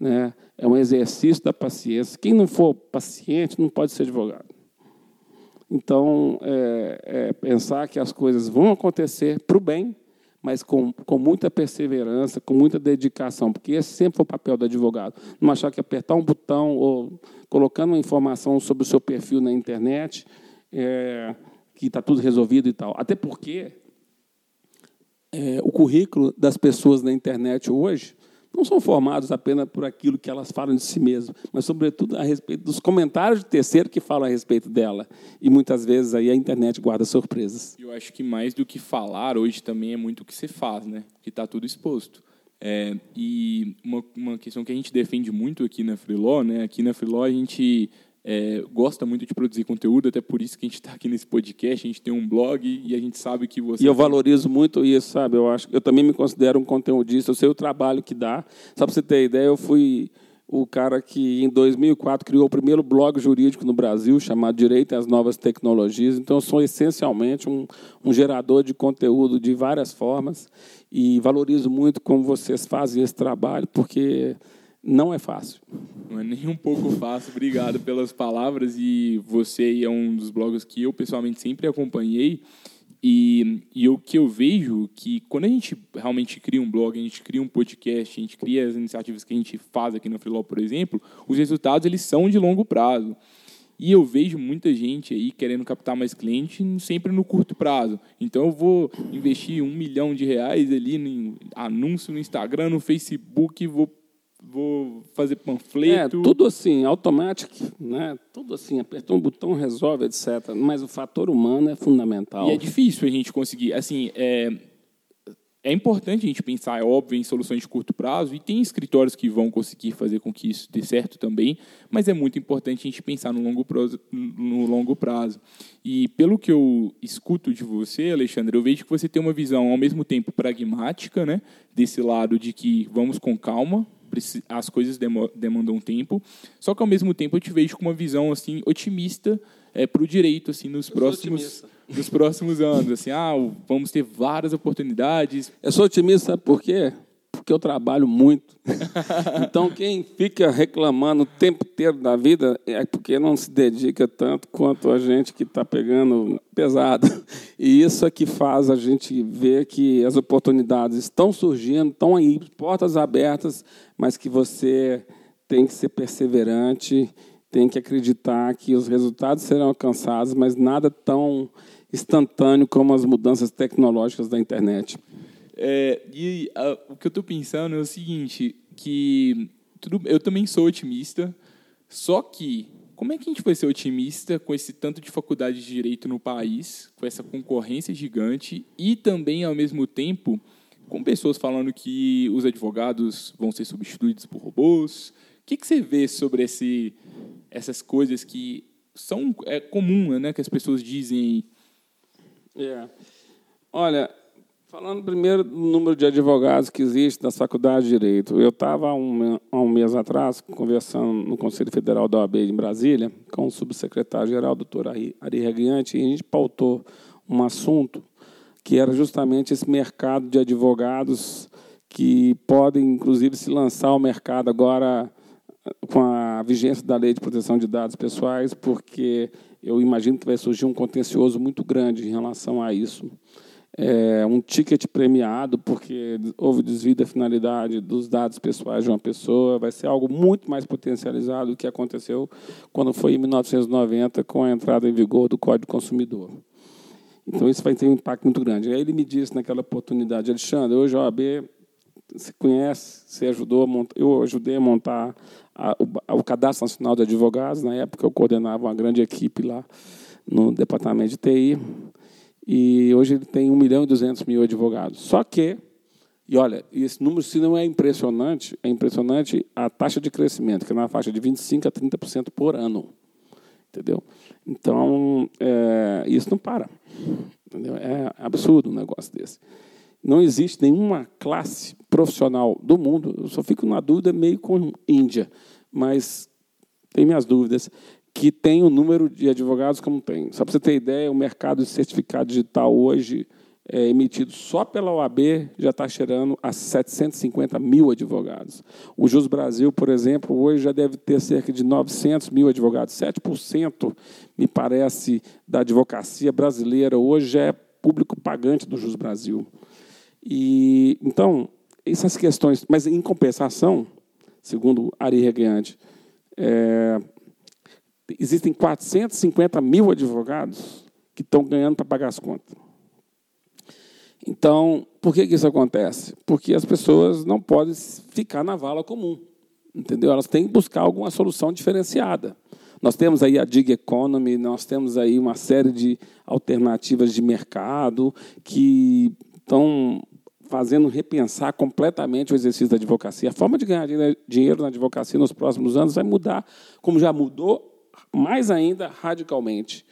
Né? É um exercício da paciência. Quem não for paciente não pode ser advogado. Então, é, é pensar que as coisas vão acontecer para o bem, mas com, com muita perseverança, com muita dedicação, porque esse sempre foi o papel do advogado. Não achar que apertar um botão ou colocando uma informação sobre o seu perfil na internet, é, que está tudo resolvido e tal. Até porque é, o currículo das pessoas na internet hoje não são formados apenas por aquilo que elas falam de si mesmas, mas, sobretudo, a respeito dos comentários de terceiro que falam a respeito dela. E muitas vezes aí a internet guarda surpresas. Eu acho que mais do que falar hoje também é muito o que você faz, né? Que está tudo exposto. É, e uma, uma questão que a gente defende muito aqui na Freeló, né? Aqui na Freeló a gente é, gosta muito de produzir conteúdo, até por isso que a gente está aqui nesse podcast, a gente tem um blog e a gente sabe que você... E eu valorizo muito isso, sabe? Eu, acho, eu também me considero um conteudista, eu sei o trabalho que dá. Só para você ter ideia, eu fui o cara que, em 2004, criou o primeiro blog jurídico no Brasil, chamado Direito às Novas Tecnologias. Então, eu sou essencialmente um, um gerador de conteúdo de várias formas e valorizo muito como vocês fazem esse trabalho, porque não é fácil. Não é nem um pouco fácil. Obrigado pelas palavras. E você é um dos blogs que eu pessoalmente sempre acompanhei. E, e o que eu vejo que quando a gente realmente cria um blog, a gente cria um podcast, a gente cria as iniciativas que a gente faz aqui na Freeló, por exemplo, os resultados eles são de longo prazo. E eu vejo muita gente aí querendo captar mais cliente sempre no curto prazo. Então eu vou investir um milhão de reais ali em anúncio no Instagram, no Facebook, vou vou fazer panfleto. É, tudo assim, automático, né? Tudo assim, apertou um botão, resolve, etc. Mas o fator humano é fundamental. E é difícil a gente conseguir, assim, é, é importante a gente pensar, é óbvio, em soluções de curto prazo, e tem escritórios que vão conseguir fazer com que isso dê certo também, mas é muito importante a gente pensar no longo prazo. No longo prazo. E pelo que eu escuto de você, Alexandre, eu vejo que você tem uma visão ao mesmo tempo pragmática, né, desse lado de que vamos com calma, as coisas demandam tempo. Só que ao mesmo tempo eu te vejo com uma visão assim otimista é, para o direito assim nos próximos [LAUGHS] nos próximos anos, assim, ah, vamos ter várias oportunidades. Eu sou otimista, sabe por quê? Porque eu trabalho muito. [LAUGHS] então, quem fica reclamando o tempo inteiro da vida é porque não se dedica tanto quanto a gente que está pegando pesado. [LAUGHS] E isso é que faz a gente ver que as oportunidades estão surgindo, estão aí, portas abertas, mas que você tem que ser perseverante, tem que acreditar que os resultados serão alcançados, mas nada tão instantâneo como as mudanças tecnológicas da internet. É, e a, o que eu estou pensando é o seguinte, que tudo, eu também sou otimista, só que como é que a gente vai ser otimista com esse tanto de faculdade de direito no país, com essa concorrência gigante e também, ao mesmo tempo, com pessoas falando que os advogados vão ser substituídos por robôs? O que, que você vê sobre esse, essas coisas que são é comum, né, que as pessoas dizem? É. Olha, Falando primeiro do número de advogados que existe nas faculdades de Direito. Eu estava há um, há um mês atrás conversando no Conselho Federal da OAB em Brasília com o subsecretário-geral, doutor Ari Reguiante, e a gente pautou um assunto que era justamente esse mercado de advogados que podem, inclusive, se lançar ao mercado agora com a vigência da Lei de Proteção de Dados Pessoais, porque eu imagino que vai surgir um contencioso muito grande em relação a isso é, um ticket premiado, porque houve desvio da finalidade dos dados pessoais de uma pessoa, vai ser algo muito mais potencializado do que aconteceu quando foi em 1990, com a entrada em vigor do Código Consumidor. Então, isso vai ter um impacto muito grande. Aí ele me disse naquela oportunidade, Alexandre, hoje a OAB, você conhece, você ajudou, montar, eu ajudei a montar a, o, Cadastro Nacional de Advogados, na época eu coordenava uma grande equipe lá no departamento de TI, e hoje ele tem 1 milhão e 200 mil advogados. Só que, e olha, esse número se não é impressionante, é impressionante a taxa de crescimento, que é na faixa de 25% a 30% por ano. Entendeu? Então, é, isso não para. Entendeu? É absurdo um negócio desse. Não existe nenhuma classe profissional do mundo, eu só fico na dúvida meio com Índia, mas tem minhas dúvidas, que tem o número de advogados como tem. Só para você ter ideia, o mercado de certificado digital hoje é, emitido só pela OAB já está cheirando a 750 mil advogados. O Jus Brasil, por exemplo, hoje já deve ter cerca de 900 mil advogados. 7%, me parece, da advocacia brasileira hoje já é público pagante do Jus Brasil. E, então, essas questões, mas em compensação, segundo Ari Regueante, é, existem 450 mil advogados que estão ganhando para pagar as contas. Então, por que, isso acontece? Porque as pessoas não podem ficar na vala comum, entendeu? Elas têm que buscar alguma solução diferenciada. Nós temos aí a Dig Economy, nós temos aí uma série de alternativas de mercado que estão fazendo repensar completamente o exercício da advocacia. A forma de ganhar dinheiro na advocacia nos próximos anos vai mudar, como já mudou, mais ainda radicalmente.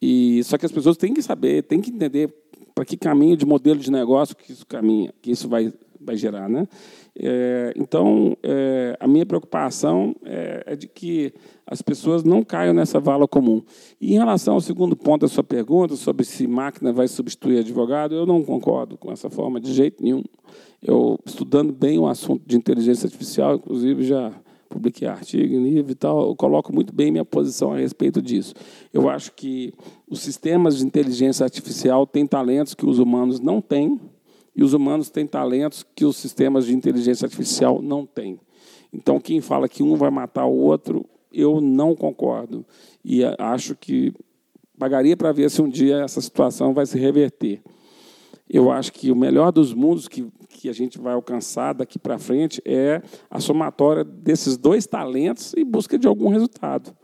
E só que as pessoas têm que saber, têm que entender para que caminho de modelo de negócio que isso caminha, que isso vai, vai gerar, né? É, então, é, a minha preocupação é, é, de que as pessoas não caiam nessa vala comum. E em relação ao segundo ponto da sua pergunta, sobre se máquina vai substituir advogado, eu não concordo com essa forma de jeito nenhum. Eu, estudando bem o assunto de inteligência artificial, inclusive já publiquei artigo, livro e tal, eu coloco muito bem minha posição a respeito disso. Eu acho que os sistemas de inteligência artificial têm talentos que os humanos não têm, e os humanos têm talentos que os sistemas de inteligência artificial não têm. Então, quem fala que um vai matar o outro, eu não concordo. E acho que pagaria para ver se um dia essa situação vai se reverter. Eu acho que o melhor dos mundos que, que a gente vai alcançar daqui para frente é a somatória desses dois talentos e busca de algum resultado,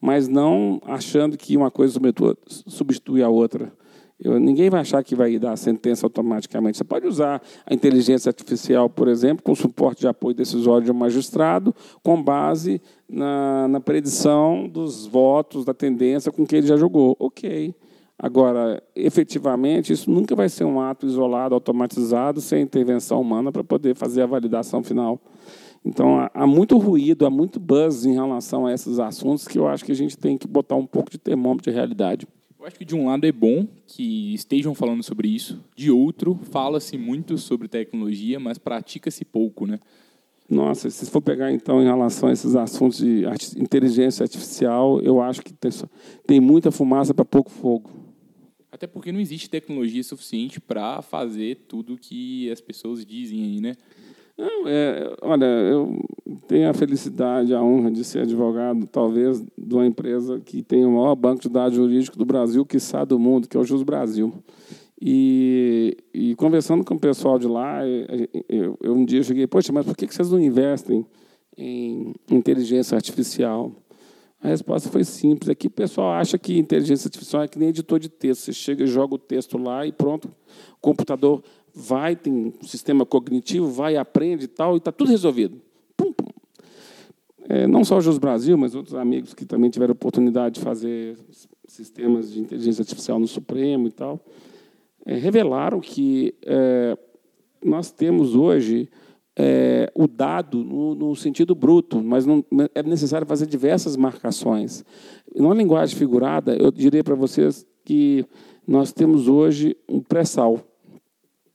mas não achando que uma coisa substitui a outra. Eu, ninguém vai achar que vai dar a sentença automaticamente. Você pode usar a inteligência artificial, por exemplo, com suporte de apoio decisório de um magistrado, com base na, na predição dos votos, da tendência com que ele já jogou. Ok. Agora, efetivamente, isso nunca vai ser um ato isolado, automatizado, sem intervenção humana para poder fazer a validação final. Então, há muito ruído, há muito buzz em relação a esses assuntos que eu acho que a gente tem que botar um pouco de termômetro de realidade. Eu acho que, de um lado, é bom que estejam falando sobre isso, de outro, fala-se muito sobre tecnologia, mas pratica-se pouco, né? Nossa, se for pegar então em relação a esses assuntos de inteligência artificial, eu acho que tem, tem muita fumaça para pouco fogo. Até porque não existe tecnologia suficiente para fazer tudo que as pessoas dizem aí, né? Não, é, olha, eu tenho a felicidade, a honra de ser advogado, talvez, de uma empresa que tem o maior banco de dados jurídico do Brasil, que sabe do mundo, que é o Jus Brasil. E, e, conversando com o pessoal de lá, eu, eu um dia cheguei, poxa, mas por que vocês não investem em inteligência artificial? A resposta foi simples. É que o pessoal acha que inteligência artificial é que nem editor de texto. Você chega, joga o texto lá e pronto. O computador vai, tem um sistema cognitivo, vai, aprende e tal, e está tudo resolvido. Pum, pum. É, não só o Jus Brasil, mas outros amigos que também tiveram oportunidade de fazer sistemas de inteligência artificial no Supremo e tal, é, revelaram que é, nós temos hoje é, o dado no, no, sentido bruto, mas não, é necessário fazer diversas marcações. Numa linguagem figurada, eu diria para vocês que nós temos hoje um pré-sal.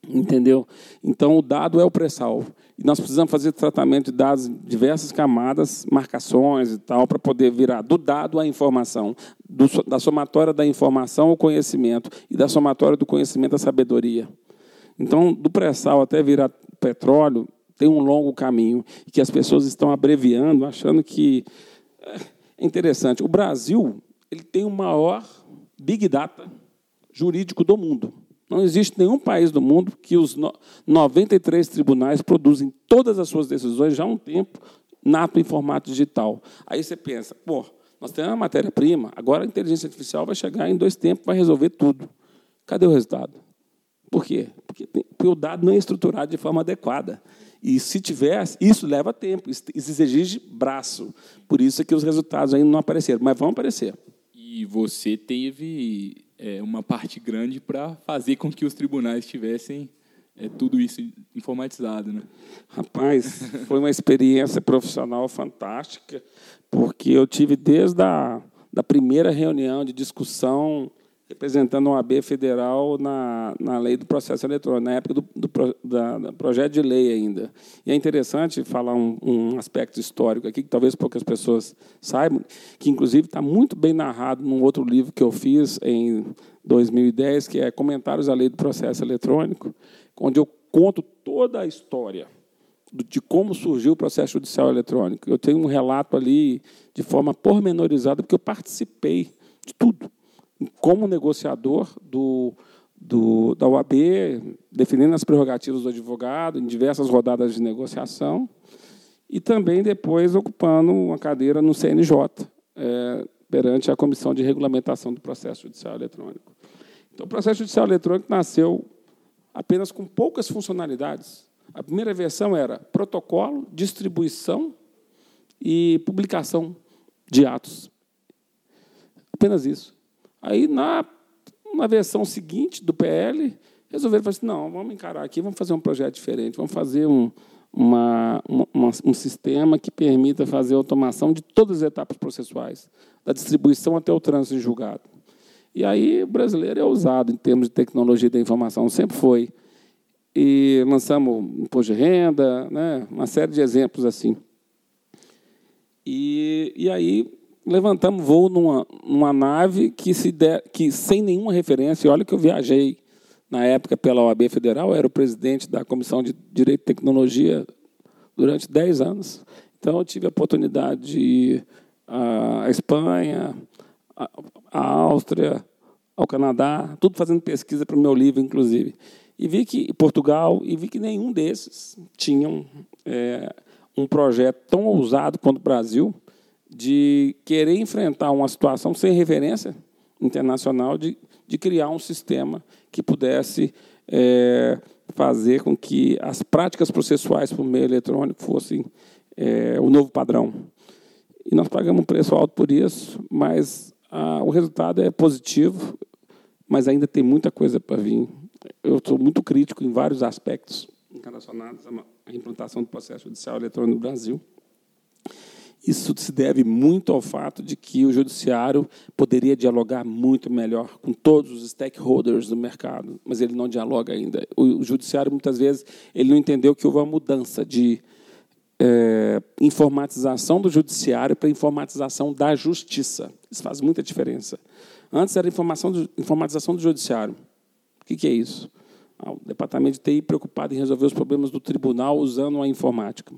Entendeu? Então, o dado é o pré-sal. E nós precisamos fazer tratamento de dados em diversas camadas, marcações e tal, para poder virar do dado à informação, do, da somatória da informação ao conhecimento, e da somatória do conhecimento à sabedoria. Então, do pré-sal até virar petróleo, tem um longo caminho e que as pessoas estão abreviando, achando que é interessante. O Brasil ele tem o maior big data jurídico do mundo. Não existe nenhum país do mundo que os 93 tribunais produzem todas as suas decisões já há um tempo nato em formato digital. Aí você pensa, pô, nós temos uma matéria-prima, agora a inteligência artificial vai chegar em dois tempos, vai resolver tudo. Cadê o resultado? Por quê? Porque, porque o dado não é estruturado de forma adequada. E se tivesse, isso leva tempo, isso exige braço. Por isso é que os resultados ainda não apareceram, mas vão aparecer. E você teve é, uma parte grande para fazer com que os tribunais tivessem é, tudo isso informatizado, né? Rapaz, foi uma experiência profissional fantástica, porque eu tive desde a da primeira reunião de discussão representando o AB federal na, na lei do processo eletrônico, na época do, do, da, projeto de lei ainda. E é interessante falar um, um, aspecto histórico aqui, que talvez poucas pessoas saibam, que inclusive está muito bem narrado num outro livro que eu fiz em 2010, que é Comentários à Lei do Processo Eletrônico, onde eu conto toda a história de como surgiu o processo judicial eletrônico. Eu tenho um relato ali de forma pormenorizada, porque eu participei de tudo como negociador do, do, da OAB, definindo as prerrogativas do advogado em diversas rodadas de negociação, e também depois ocupando uma cadeira no CNJ, é, perante a Comissão de Regulamentação do Processo Judicial Eletrônico. Então, o processo judicial eletrônico nasceu apenas com poucas funcionalidades. A primeira versão era protocolo, distribuição e publicação de atos. Apenas isso. Aí, na, na versão seguinte do PL, resolveram falar assim, não, vamos encarar aqui, vamos fazer um projeto diferente, vamos fazer um, uma, uma, um sistema que permita fazer automação de todas as etapas processuais, da distribuição até o trânsito em julgado. E aí o brasileiro é usado em termos de tecnologia da informação, sempre foi. E lançamos imposto de renda, né, uma série de exemplos assim. E, e aí levantamos voo numa, numa nave que, se que sem nenhuma referência, e olha que eu viajei na época pela OAB Federal, era o presidente da Comissão de Direito e Tecnologia durante 10 anos. Então, eu tive a oportunidade de ir à Espanha, à Áustria, ao Canadá, tudo fazendo pesquisa para o meu livro, inclusive. E vi que Portugal, e vi que nenhum desses tinham é, um projeto tão ousado quanto o Brasil, de querer enfrentar uma situação sem referência internacional, de, de criar um sistema que pudesse é, fazer com que as práticas processuais por meio eletrônico fossem é, o novo padrão. E nós pagamos um preço alto por isso, mas ah, o resultado é positivo, mas ainda tem muita coisa para vir. Eu sou muito crítico em vários aspectos relacionados à implantação do processo judicial eletrônico no Brasil. Isso se deve muito ao fato de que o judiciário poderia dialogar muito melhor com todos os stakeholders do mercado, mas ele não dialoga ainda. O judiciário muitas vezes ele não entendeu que houve uma mudança de é, informatização do judiciário para informatização da justiça. Isso faz muita diferença. Antes era informação do, informatização do judiciário. O que, que é isso? Ah, o departamento de TI preocupado em resolver os problemas do tribunal usando a informática.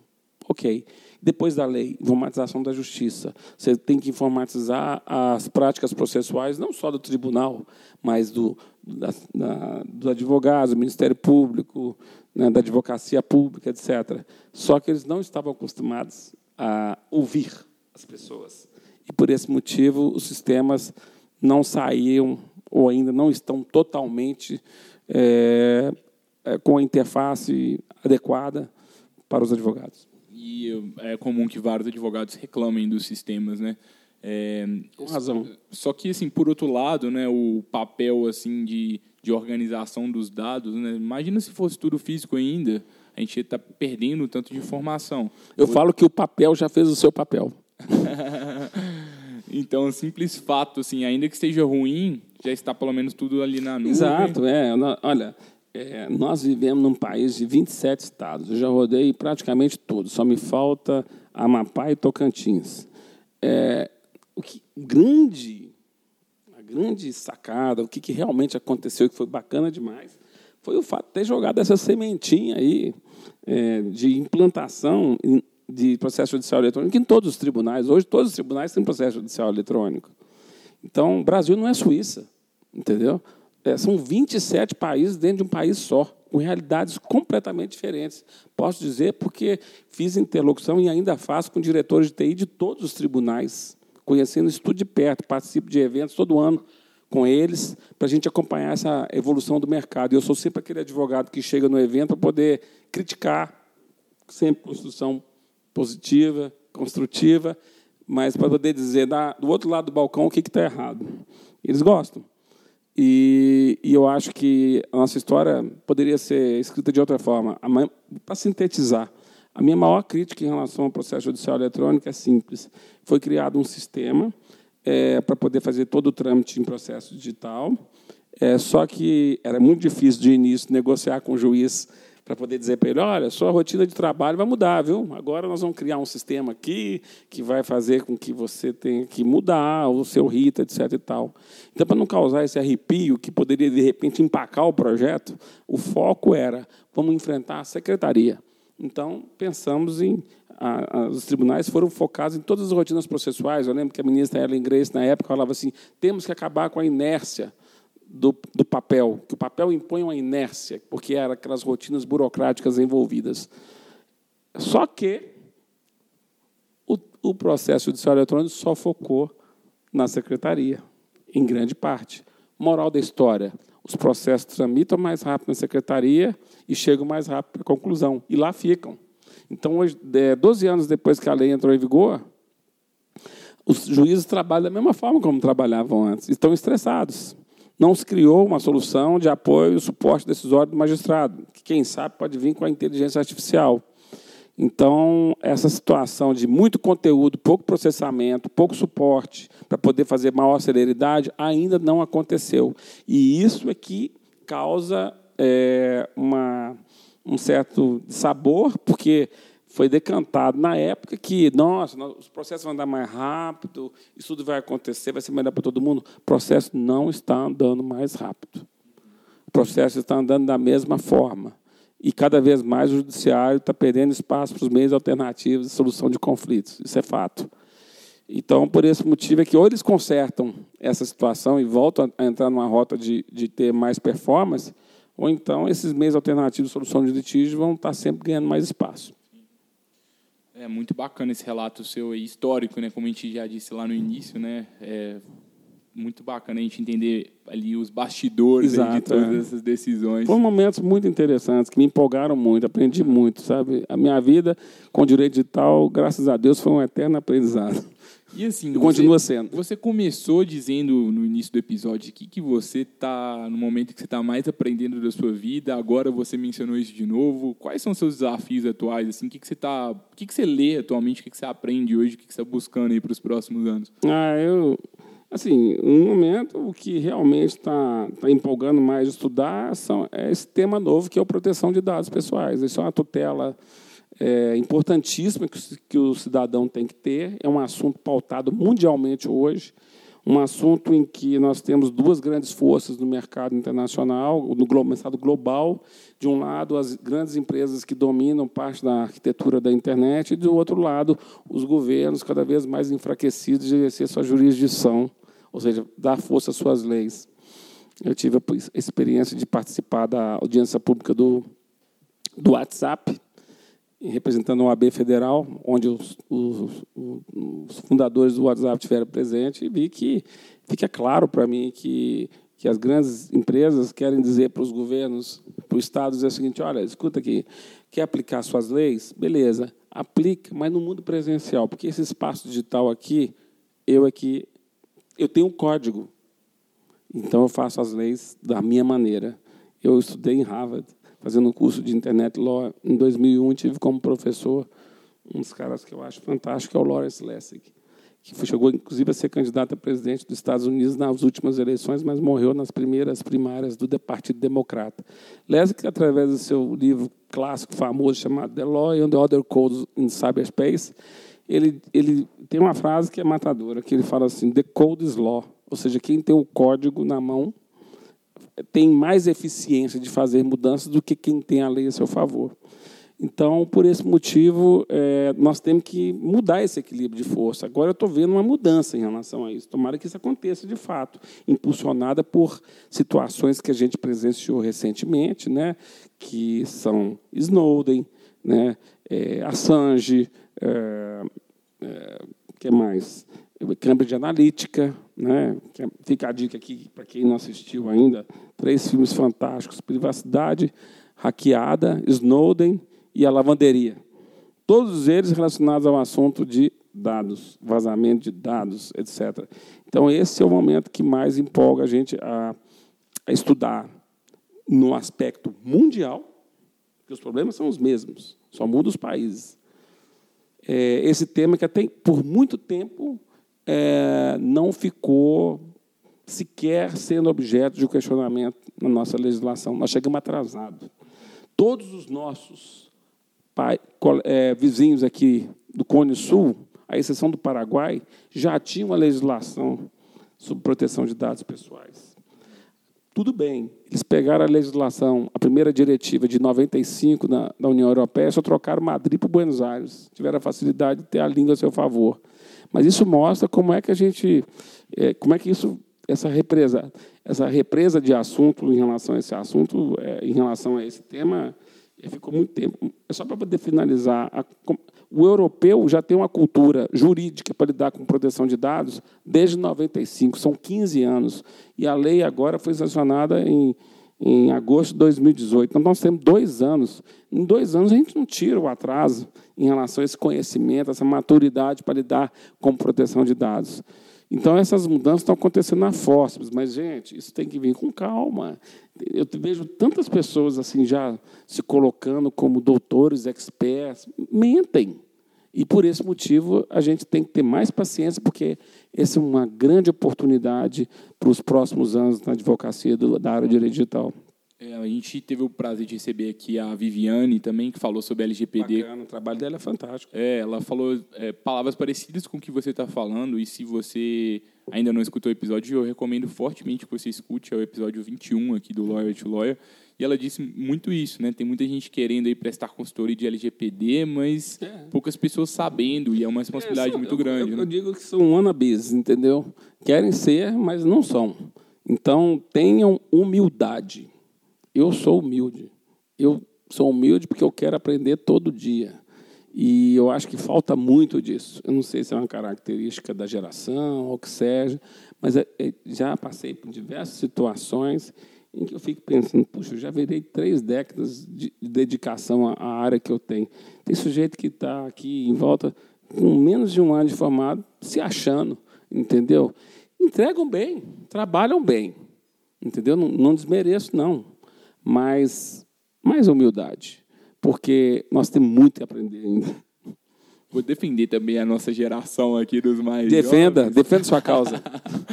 Ok. Depois da lei, informatização da justiça. Você tem que informatizar as práticas processuais, não só do tribunal, mas do, da, da, dos advogados, do Ministério Público, né, da advocacia pública, etc. Só que eles não estavam acostumados a ouvir as pessoas. E, por esse motivo, os sistemas não saíam ou ainda não estão totalmente é, com a interface adequada para os advogados e é comum que vários advogados reclamem dos sistemas, né? É, Com razão. Só que, assim, por outro lado, né, o papel assim de, de organização dos dados, né, imagina se fosse tudo físico ainda, a gente está perdendo tanto de informação. Eu falo que o papel já fez o seu papel. [LAUGHS] então, simples fato, assim, ainda que esteja ruim, já está pelo menos tudo ali na nuvem. Exato, é. Olha, é, nós vivemos num país de 27 estados. Eu já rodei praticamente todos. Só me falta Amapá e Tocantins. É, o que grande, a grande sacada, o que, que realmente aconteceu que foi bacana demais, foi o fato de ter jogado essa sementinha aí é, de implantação de processo judicial eletrônico em todos os tribunais. Hoje todos os tribunais têm processo judicial eletrônico. Então, o Brasil não é Suíça, entendeu? É, são 27 países dentro de um país só, com realidades completamente diferentes. Posso dizer porque fiz interlocução e ainda faço com diretores de TI de todos os tribunais, conhecendo isso tudo de perto, participo de eventos todo ano com eles, para a gente acompanhar essa evolução do mercado. E eu sou sempre aquele advogado que chega no evento para poder criticar, sempre construção positiva, construtiva, mas para poder dizer do outro lado do balcão o que está errado. Eles gostam. E, e, eu acho que a nossa história poderia ser escrita de outra forma. Para sintetizar, a minha maior crítica em relação ao processo judicial eletrônico é simples. Foi criado um sistema é, para poder fazer todo o trâmite em processo digital, é, só que era muito difícil de início negociar com o juiz para poder dizer para ele, olha, sua rotina de trabalho vai mudar, viu? Agora nós vamos criar um sistema aqui que vai fazer com que você tenha que mudar o seu rito, etc. e tal. Então, para não causar esse arrepio que poderia de repente empacar o projeto, o foco era vamos enfrentar a secretaria. Então, pensamos em a, a, os tribunais foram focados em todas as rotinas processuais. Eu lembro que a ministra Ellen Grace, na época, falava assim: temos que acabar com a inércia do, do papel, que o papel impõe uma inércia, porque eram aquelas rotinas burocráticas envolvidas. Só que o, o processo judicial eletrônico só focou na secretaria, em grande parte. Moral da história: os processos tramitam mais rápido na secretaria e chegam mais rápido à conclusão, e lá ficam. Então, hoje, 12 anos depois que a lei entrou em vigor, os juízes trabalham da mesma forma como trabalhavam antes, estão estressados não se criou uma solução de apoio e suporte decisório do magistrado, que, quem sabe, pode vir com a inteligência artificial. Então, essa situação de muito conteúdo, pouco processamento, pouco suporte para poder fazer maior celeridade ainda não aconteceu. E isso é que causa é, uma, um certo sabor, porque foi decantado na época que, nossa, os processos vão andar mais rápido, isso tudo vai acontecer, vai ser melhor para todo mundo. O processo não está andando mais rápido. O processo está andando da mesma forma. E cada vez mais o judiciário está perdendo espaço para os meios alternativos de solução de conflitos. Isso é fato. Então, por esse motivo é que ou eles consertam essa situação e voltam a entrar numa rota de, de ter mais performance, ou então esses meios alternativos de solução de litígio vão estar sempre ganhando mais espaço. É muito bacana esse relato seu histórico, né? Como a gente já disse lá no início, né? É muito bacana a gente entender ali os bastidores Exato, de todas é. essas decisões. Foram momentos muito interessantes que me empolgaram muito, aprendi muito, sabe? A minha vida com direito digital, graças a Deus, foi um eterno aprendizado. E assim, e você, continua sendo. Você começou dizendo no início do episódio que, que você está no momento que você está mais aprendendo da sua vida. Agora você mencionou isso de novo. Quais são os seus desafios atuais? Assim, o que, que você tá, o que, que você lê atualmente? O que, que você aprende hoje? O que, que você está buscando aí para os próximos anos? Ah, eu Assim, no momento, o que realmente está tá empolgando mais de estudar são, é esse tema novo, que é a proteção de dados pessoais. Isso é uma tutela é, importantíssima que, que o cidadão tem que ter. É um assunto pautado mundialmente hoje, um assunto em que nós temos duas grandes forças no mercado internacional, no mercado global. De um lado, as grandes empresas que dominam parte da arquitetura da internet, e, do outro lado, os governos cada vez mais enfraquecidos de exercer sua jurisdição, ou seja, dar força às suas leis. Eu tive a experiência de participar da audiência pública do, do WhatsApp, representando o AB Federal, onde os, os, os, fundadores do WhatsApp estiveram presentes, e vi que fica claro para mim que, que as grandes empresas querem dizer para os governos, para os estados, é o seguinte: olha, escuta aqui, quer aplicar suas leis? Beleza, aplica, mas no mundo presencial, porque esse espaço digital aqui, eu aqui, eu tenho um código, então eu faço as leis da minha maneira. Eu estudei em Harvard fazendo um curso de Internet Law em 2001, tive como professor um dos caras que eu acho fantástico, que é o Lawrence Lessig, que chegou, inclusive, a ser candidato a presidente dos Estados Unidos nas últimas eleições, mas morreu nas primeiras primárias do Partido Democrata. Lessig, através do seu livro clássico, famoso, chamado The Law and the Other Codes in Cyberspace, ele, ele tem uma frase que é matadora, que ele fala assim, The Code is Law, ou seja, quem tem o código na mão tem mais eficiência de fazer mudanças do que quem tem a lei a seu favor. Então, por esse motivo, é, nós temos que mudar esse equilíbrio de força. Agora eu estou vendo uma mudança em relação a isso. Tomara que isso aconteça de fato, impulsionada por situações que a gente presenciou recentemente, né, que são Snowden, né, é, Assange, é, é, que mais? Cambridge Analytica, né? É, fica a dica aqui para quem não assistiu ainda, três filmes fantásticos: Privacidade Hackeada, Snowden e a lavanderia. Todos eles relacionados ao assunto de dados, vazamento de dados, etc. Então, esse é o momento que mais empolga a gente a, a estudar no aspecto mundial, porque os problemas são os mesmos, só muda os países. É, esse tema que até por muito tempo é, não ficou sequer sendo objeto de questionamento na nossa legislação. Nós chegamos atrasados. Todos os nossos pai, é, vizinhos aqui do Cone Sul, à exceção do Paraguai, já tinham uma legislação sobre proteção de dados pessoais. Tudo bem, eles pegaram a legislação, a primeira diretiva de 95 na, na União Europeia, só trocaram Madrid para Buenos Aires. Tiveram a facilidade de ter a língua a seu favor. Mas isso mostra como é que a gente, é, como é que isso, essa represa, essa represa de assunto em relação a esse assunto, é, em relação a esse tema, ficou muito tempo. É só para poder finalizar. A, o europeu já tem uma cultura jurídica para lidar com proteção de dados desde 95, são 15 anos. E a lei agora foi sancionada em, em agosto de 2018. Então, nós temos dois anos. Em dois anos, a gente não tira o atraso em relação a esse conhecimento, essa maturidade para lidar com proteção de dados. Então, essas mudanças estão acontecendo na Fósseis, mas, gente, isso tem que vir com calma. Eu vejo tantas pessoas assim já se colocando como doutores, experts, mentem. E por esse motivo a gente tem que ter mais paciência, porque essa é uma grande oportunidade para os próximos anos na advocacia da área de direito digital. É, a gente teve o prazer de receber aqui a Viviane também, que falou sobre LGPD. Bacana, o trabalho dela é fantástico. É, ela falou é, palavras parecidas com o que você está falando, e se você ainda não escutou o episódio, eu recomendo fortemente que você escute, é o episódio 21 aqui do Lawyer to Lawyer. E ela disse muito isso, né? Tem muita gente querendo aí prestar consultoria de LGPD, mas é. poucas pessoas sabendo, e é uma responsabilidade é, muito eu, grande. Eu, né? eu digo que são wannabes, entendeu? Querem ser, mas não são. Então, tenham humildade eu sou humilde. Eu sou humilde porque eu quero aprender todo dia. E eu acho que falta muito disso. Eu não sei se é uma característica da geração ou que seja, mas é, é, já passei por diversas situações em que eu fico pensando, puxa, eu já virei três décadas de, dedicação à, à, área que eu tenho. Tem sujeito que está aqui em volta com menos de um ano de formado, se achando, entendeu? Entregam bem, trabalham bem, entendeu? Não, não desmereço, não mas mais humildade, porque nós temos muito que aprender ainda. Vou defender também a nossa geração aqui dos mais Defenda, jovens. defenda sua causa.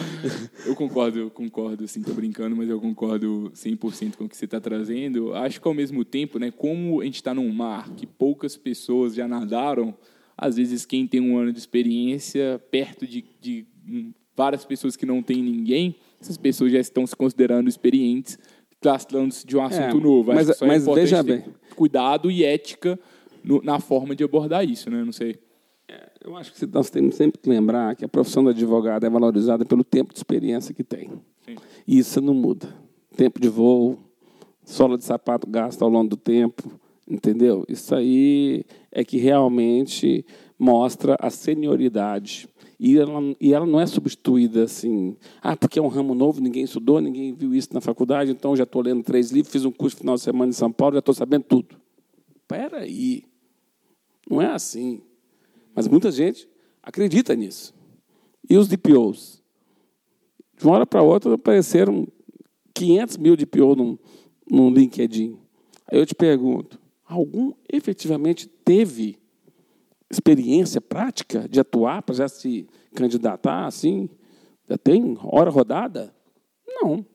[LAUGHS] eu concordo, eu concordo, sim, estou brincando, mas eu concordo 100% com o que você está trazendo. Acho que, ao mesmo tempo, né, como a gente está num mar que poucas pessoas já nadaram, às vezes quem tem um ano de experiência, perto de, de várias pessoas que não tem ninguém, essas pessoas já estão se considerando experientes tratando-se de um assunto é, novo. Acho mas, mas é veja bem. Cuidado e ética no, na forma de abordar isso, né? Não sei. É, eu acho que nós temos sempre que lembrar que a profissão do advogado é valorizada pelo tempo de experiência que tem. Sim. E isso não muda. Tempo de voo, sola de sapato gasta ao longo do tempo, entendeu? Isso aí é que realmente mostra a senioridade e ela, e ela não é substituída assim, ah, porque é um ramo novo, ninguém estudou, ninguém viu isso na faculdade, então já estou lendo três livros, fiz um curso final de semana em São Paulo, já estou sabendo tudo. Espera aí, não é assim. Mas muita gente acredita nisso. E os DPOs? De uma hora para outra apareceram 500 mil DPO no, no LinkedIn. Aí eu te pergunto, algum efetivamente teve experiência prática de atuar para já se candidatar assim? Já tem hora rodada? Não,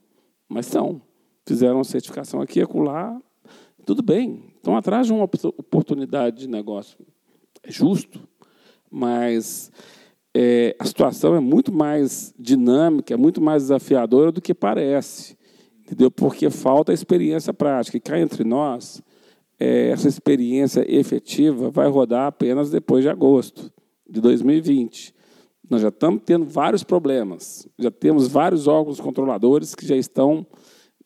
mas são. Fizeram uma certificação aqui e acolá, tudo bem. Estão atrás de uma oportunidade de negócio. É justo, mas é, a situação é muito mais dinâmica, é muito mais desafiadora do que parece. Entendeu? Porque falta experiência prática. E cá entre nós, é, essa experiência efetiva vai rodar apenas depois de agosto de 2020. Nós já estamos tendo vários problemas, já temos vários órgãos controladores que já estão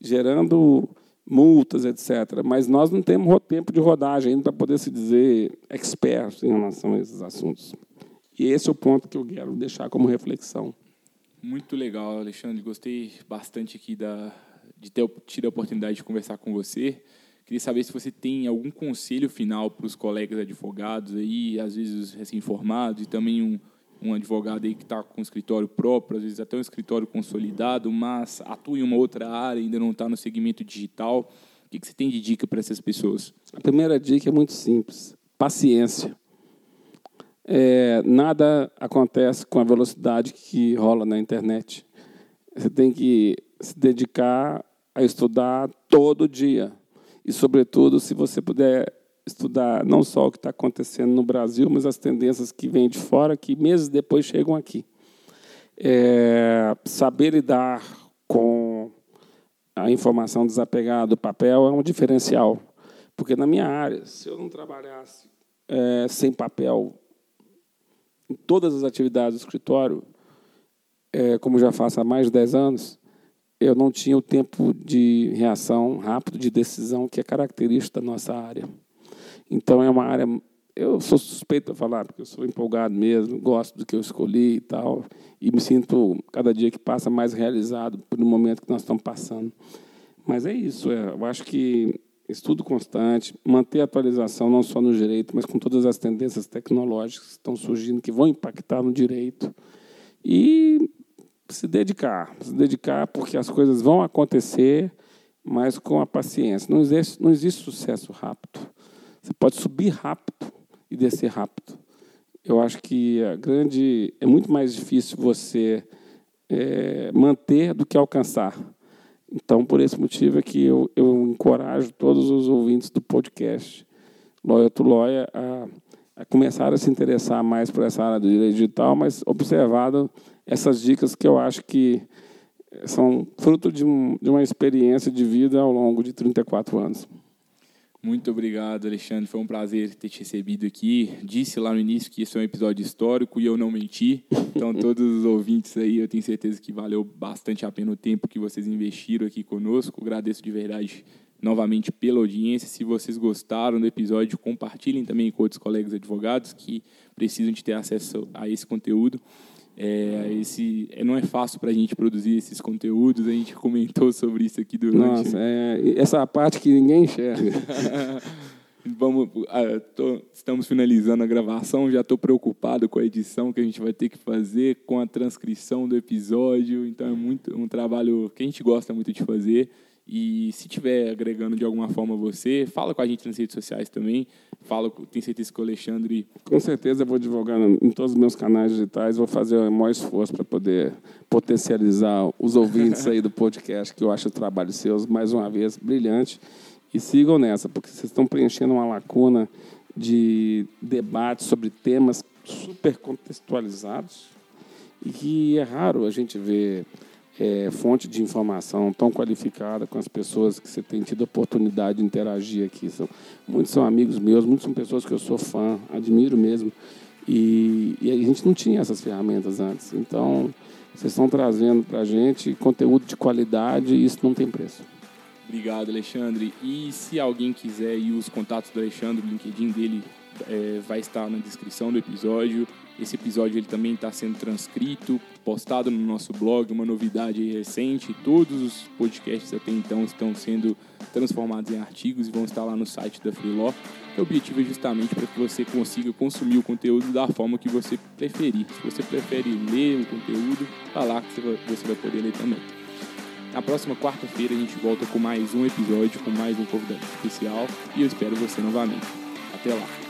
gerando multas, etc. Mas nós não temos tempo de rodagem ainda para poder se dizer expert em relação a esses assuntos. E esse é o ponto que eu quero deixar como reflexão. Muito legal, Alexandre. Gostei bastante aqui da, de ter tido a oportunidade de conversar com você. Queria saber se você tem algum conselho final para os colegas advogados aí, às vezes os recém-formados, e também um, um advogado aí que está com um escritório próprio, às vezes até um escritório consolidado, mas atua em uma outra área, ainda não está no segmento digital. O que, que você tem de dica para essas pessoas? A primeira dica é muito simples: paciência. É, nada acontece com a velocidade que rola na internet. Você tem que se dedicar a estudar todo dia. E, sobretudo, se você puder estudar não só o que está acontecendo no Brasil, mas as tendências que vêm de fora, que meses depois chegam aqui. É, saber lidar com a informação desapegada do papel é um diferencial. Porque na minha área, se eu não trabalhasse é, sem papel em todas as atividades do escritório, é, como já faço há mais de 10 anos, eu não tinha o tempo de reação rápido, de decisão, que é característica da nossa área. Então, é uma área. Eu sou suspeito para falar, porque eu sou empolgado mesmo, gosto do que eu escolhi e tal, e me sinto, cada dia que passa, mais realizado um momento que nós estamos passando. Mas é isso, é, eu acho que estudo constante, manter a atualização não só no direito, mas com todas as tendências tecnológicas que estão surgindo, que vão impactar no direito. E se dedicar, se dedicar porque as coisas vão acontecer, mas com a paciência. Não existe, não existe sucesso rápido. Você pode subir rápido e descer rápido. Eu acho que a grande é muito mais difícil você é, manter do que alcançar. Então, por esse motivo é que eu, eu encorajo todos os ouvintes do podcast Loia to a, a começar a se interessar mais por essa área do direito digital, mas observado essas dicas que eu acho que são fruto de, um, de uma experiência de vida ao longo de 34 anos. Muito obrigado, Alexandre. Foi um prazer ter te recebido aqui. Disse lá no início que esse é um episódio histórico e eu não menti. Então, [LAUGHS] todos os ouvintes aí, eu tenho certeza que valeu bastante a pena o tempo que vocês investiram aqui conosco. Agradeço de verdade novamente pela audiência. Se vocês gostaram do episódio, compartilhem também com outros colegas advogados que precisam de ter acesso a esse conteúdo. É, esse, é, não é fácil para a gente produzir esses conteúdos, a gente comentou sobre isso aqui durante. Nossa, é, essa parte que ninguém enxerga. [LAUGHS] Vamos, ah, tô, estamos finalizando a gravação, já estou preocupado com a edição que a gente vai ter que fazer, com a transcrição do episódio. Então é muito um trabalho que a gente gosta muito de fazer. E se tiver agregando de alguma forma você, fala com a gente nas redes sociais também. Fala, tenho certeza que o Alexandre. Com certeza eu vou divulgar em todos os meus canais digitais, vou fazer o maior esforço para poder potencializar os ouvintes aí do podcast, que eu acho o trabalho seus, mais uma vez, brilhante. E sigam nessa, porque vocês estão preenchendo uma lacuna de debate sobre temas super contextualizados e que é raro a gente ver é, fonte de informação tão qualificada com as pessoas que você tem tido oportunidade de interagir aqui. São, muitos são amigos meus, muitos são pessoas que eu sou fã, admiro mesmo. E, e a gente não tinha essas ferramentas antes. Então, vocês estão trazendo para a gente conteúdo de qualidade e isso não tem preço. Obrigado, Alexandre. E se alguém quiser ir os contatos do Alexandre, o LinkedIn dele é, vai estar na descrição do episódio. Esse episódio ele também está sendo transcrito, postado no nosso blog, uma novidade recente. Todos os podcasts até então estão sendo transformados em artigos e vão estar lá no site da Freeló. O objetivo é justamente para que você consiga consumir o conteúdo da forma que você preferir. Se você prefere ler o conteúdo, tá lá que você vai poder ler também. Na próxima quarta-feira a gente volta com mais um episódio, com mais um convidado especial e eu espero você novamente. Até lá!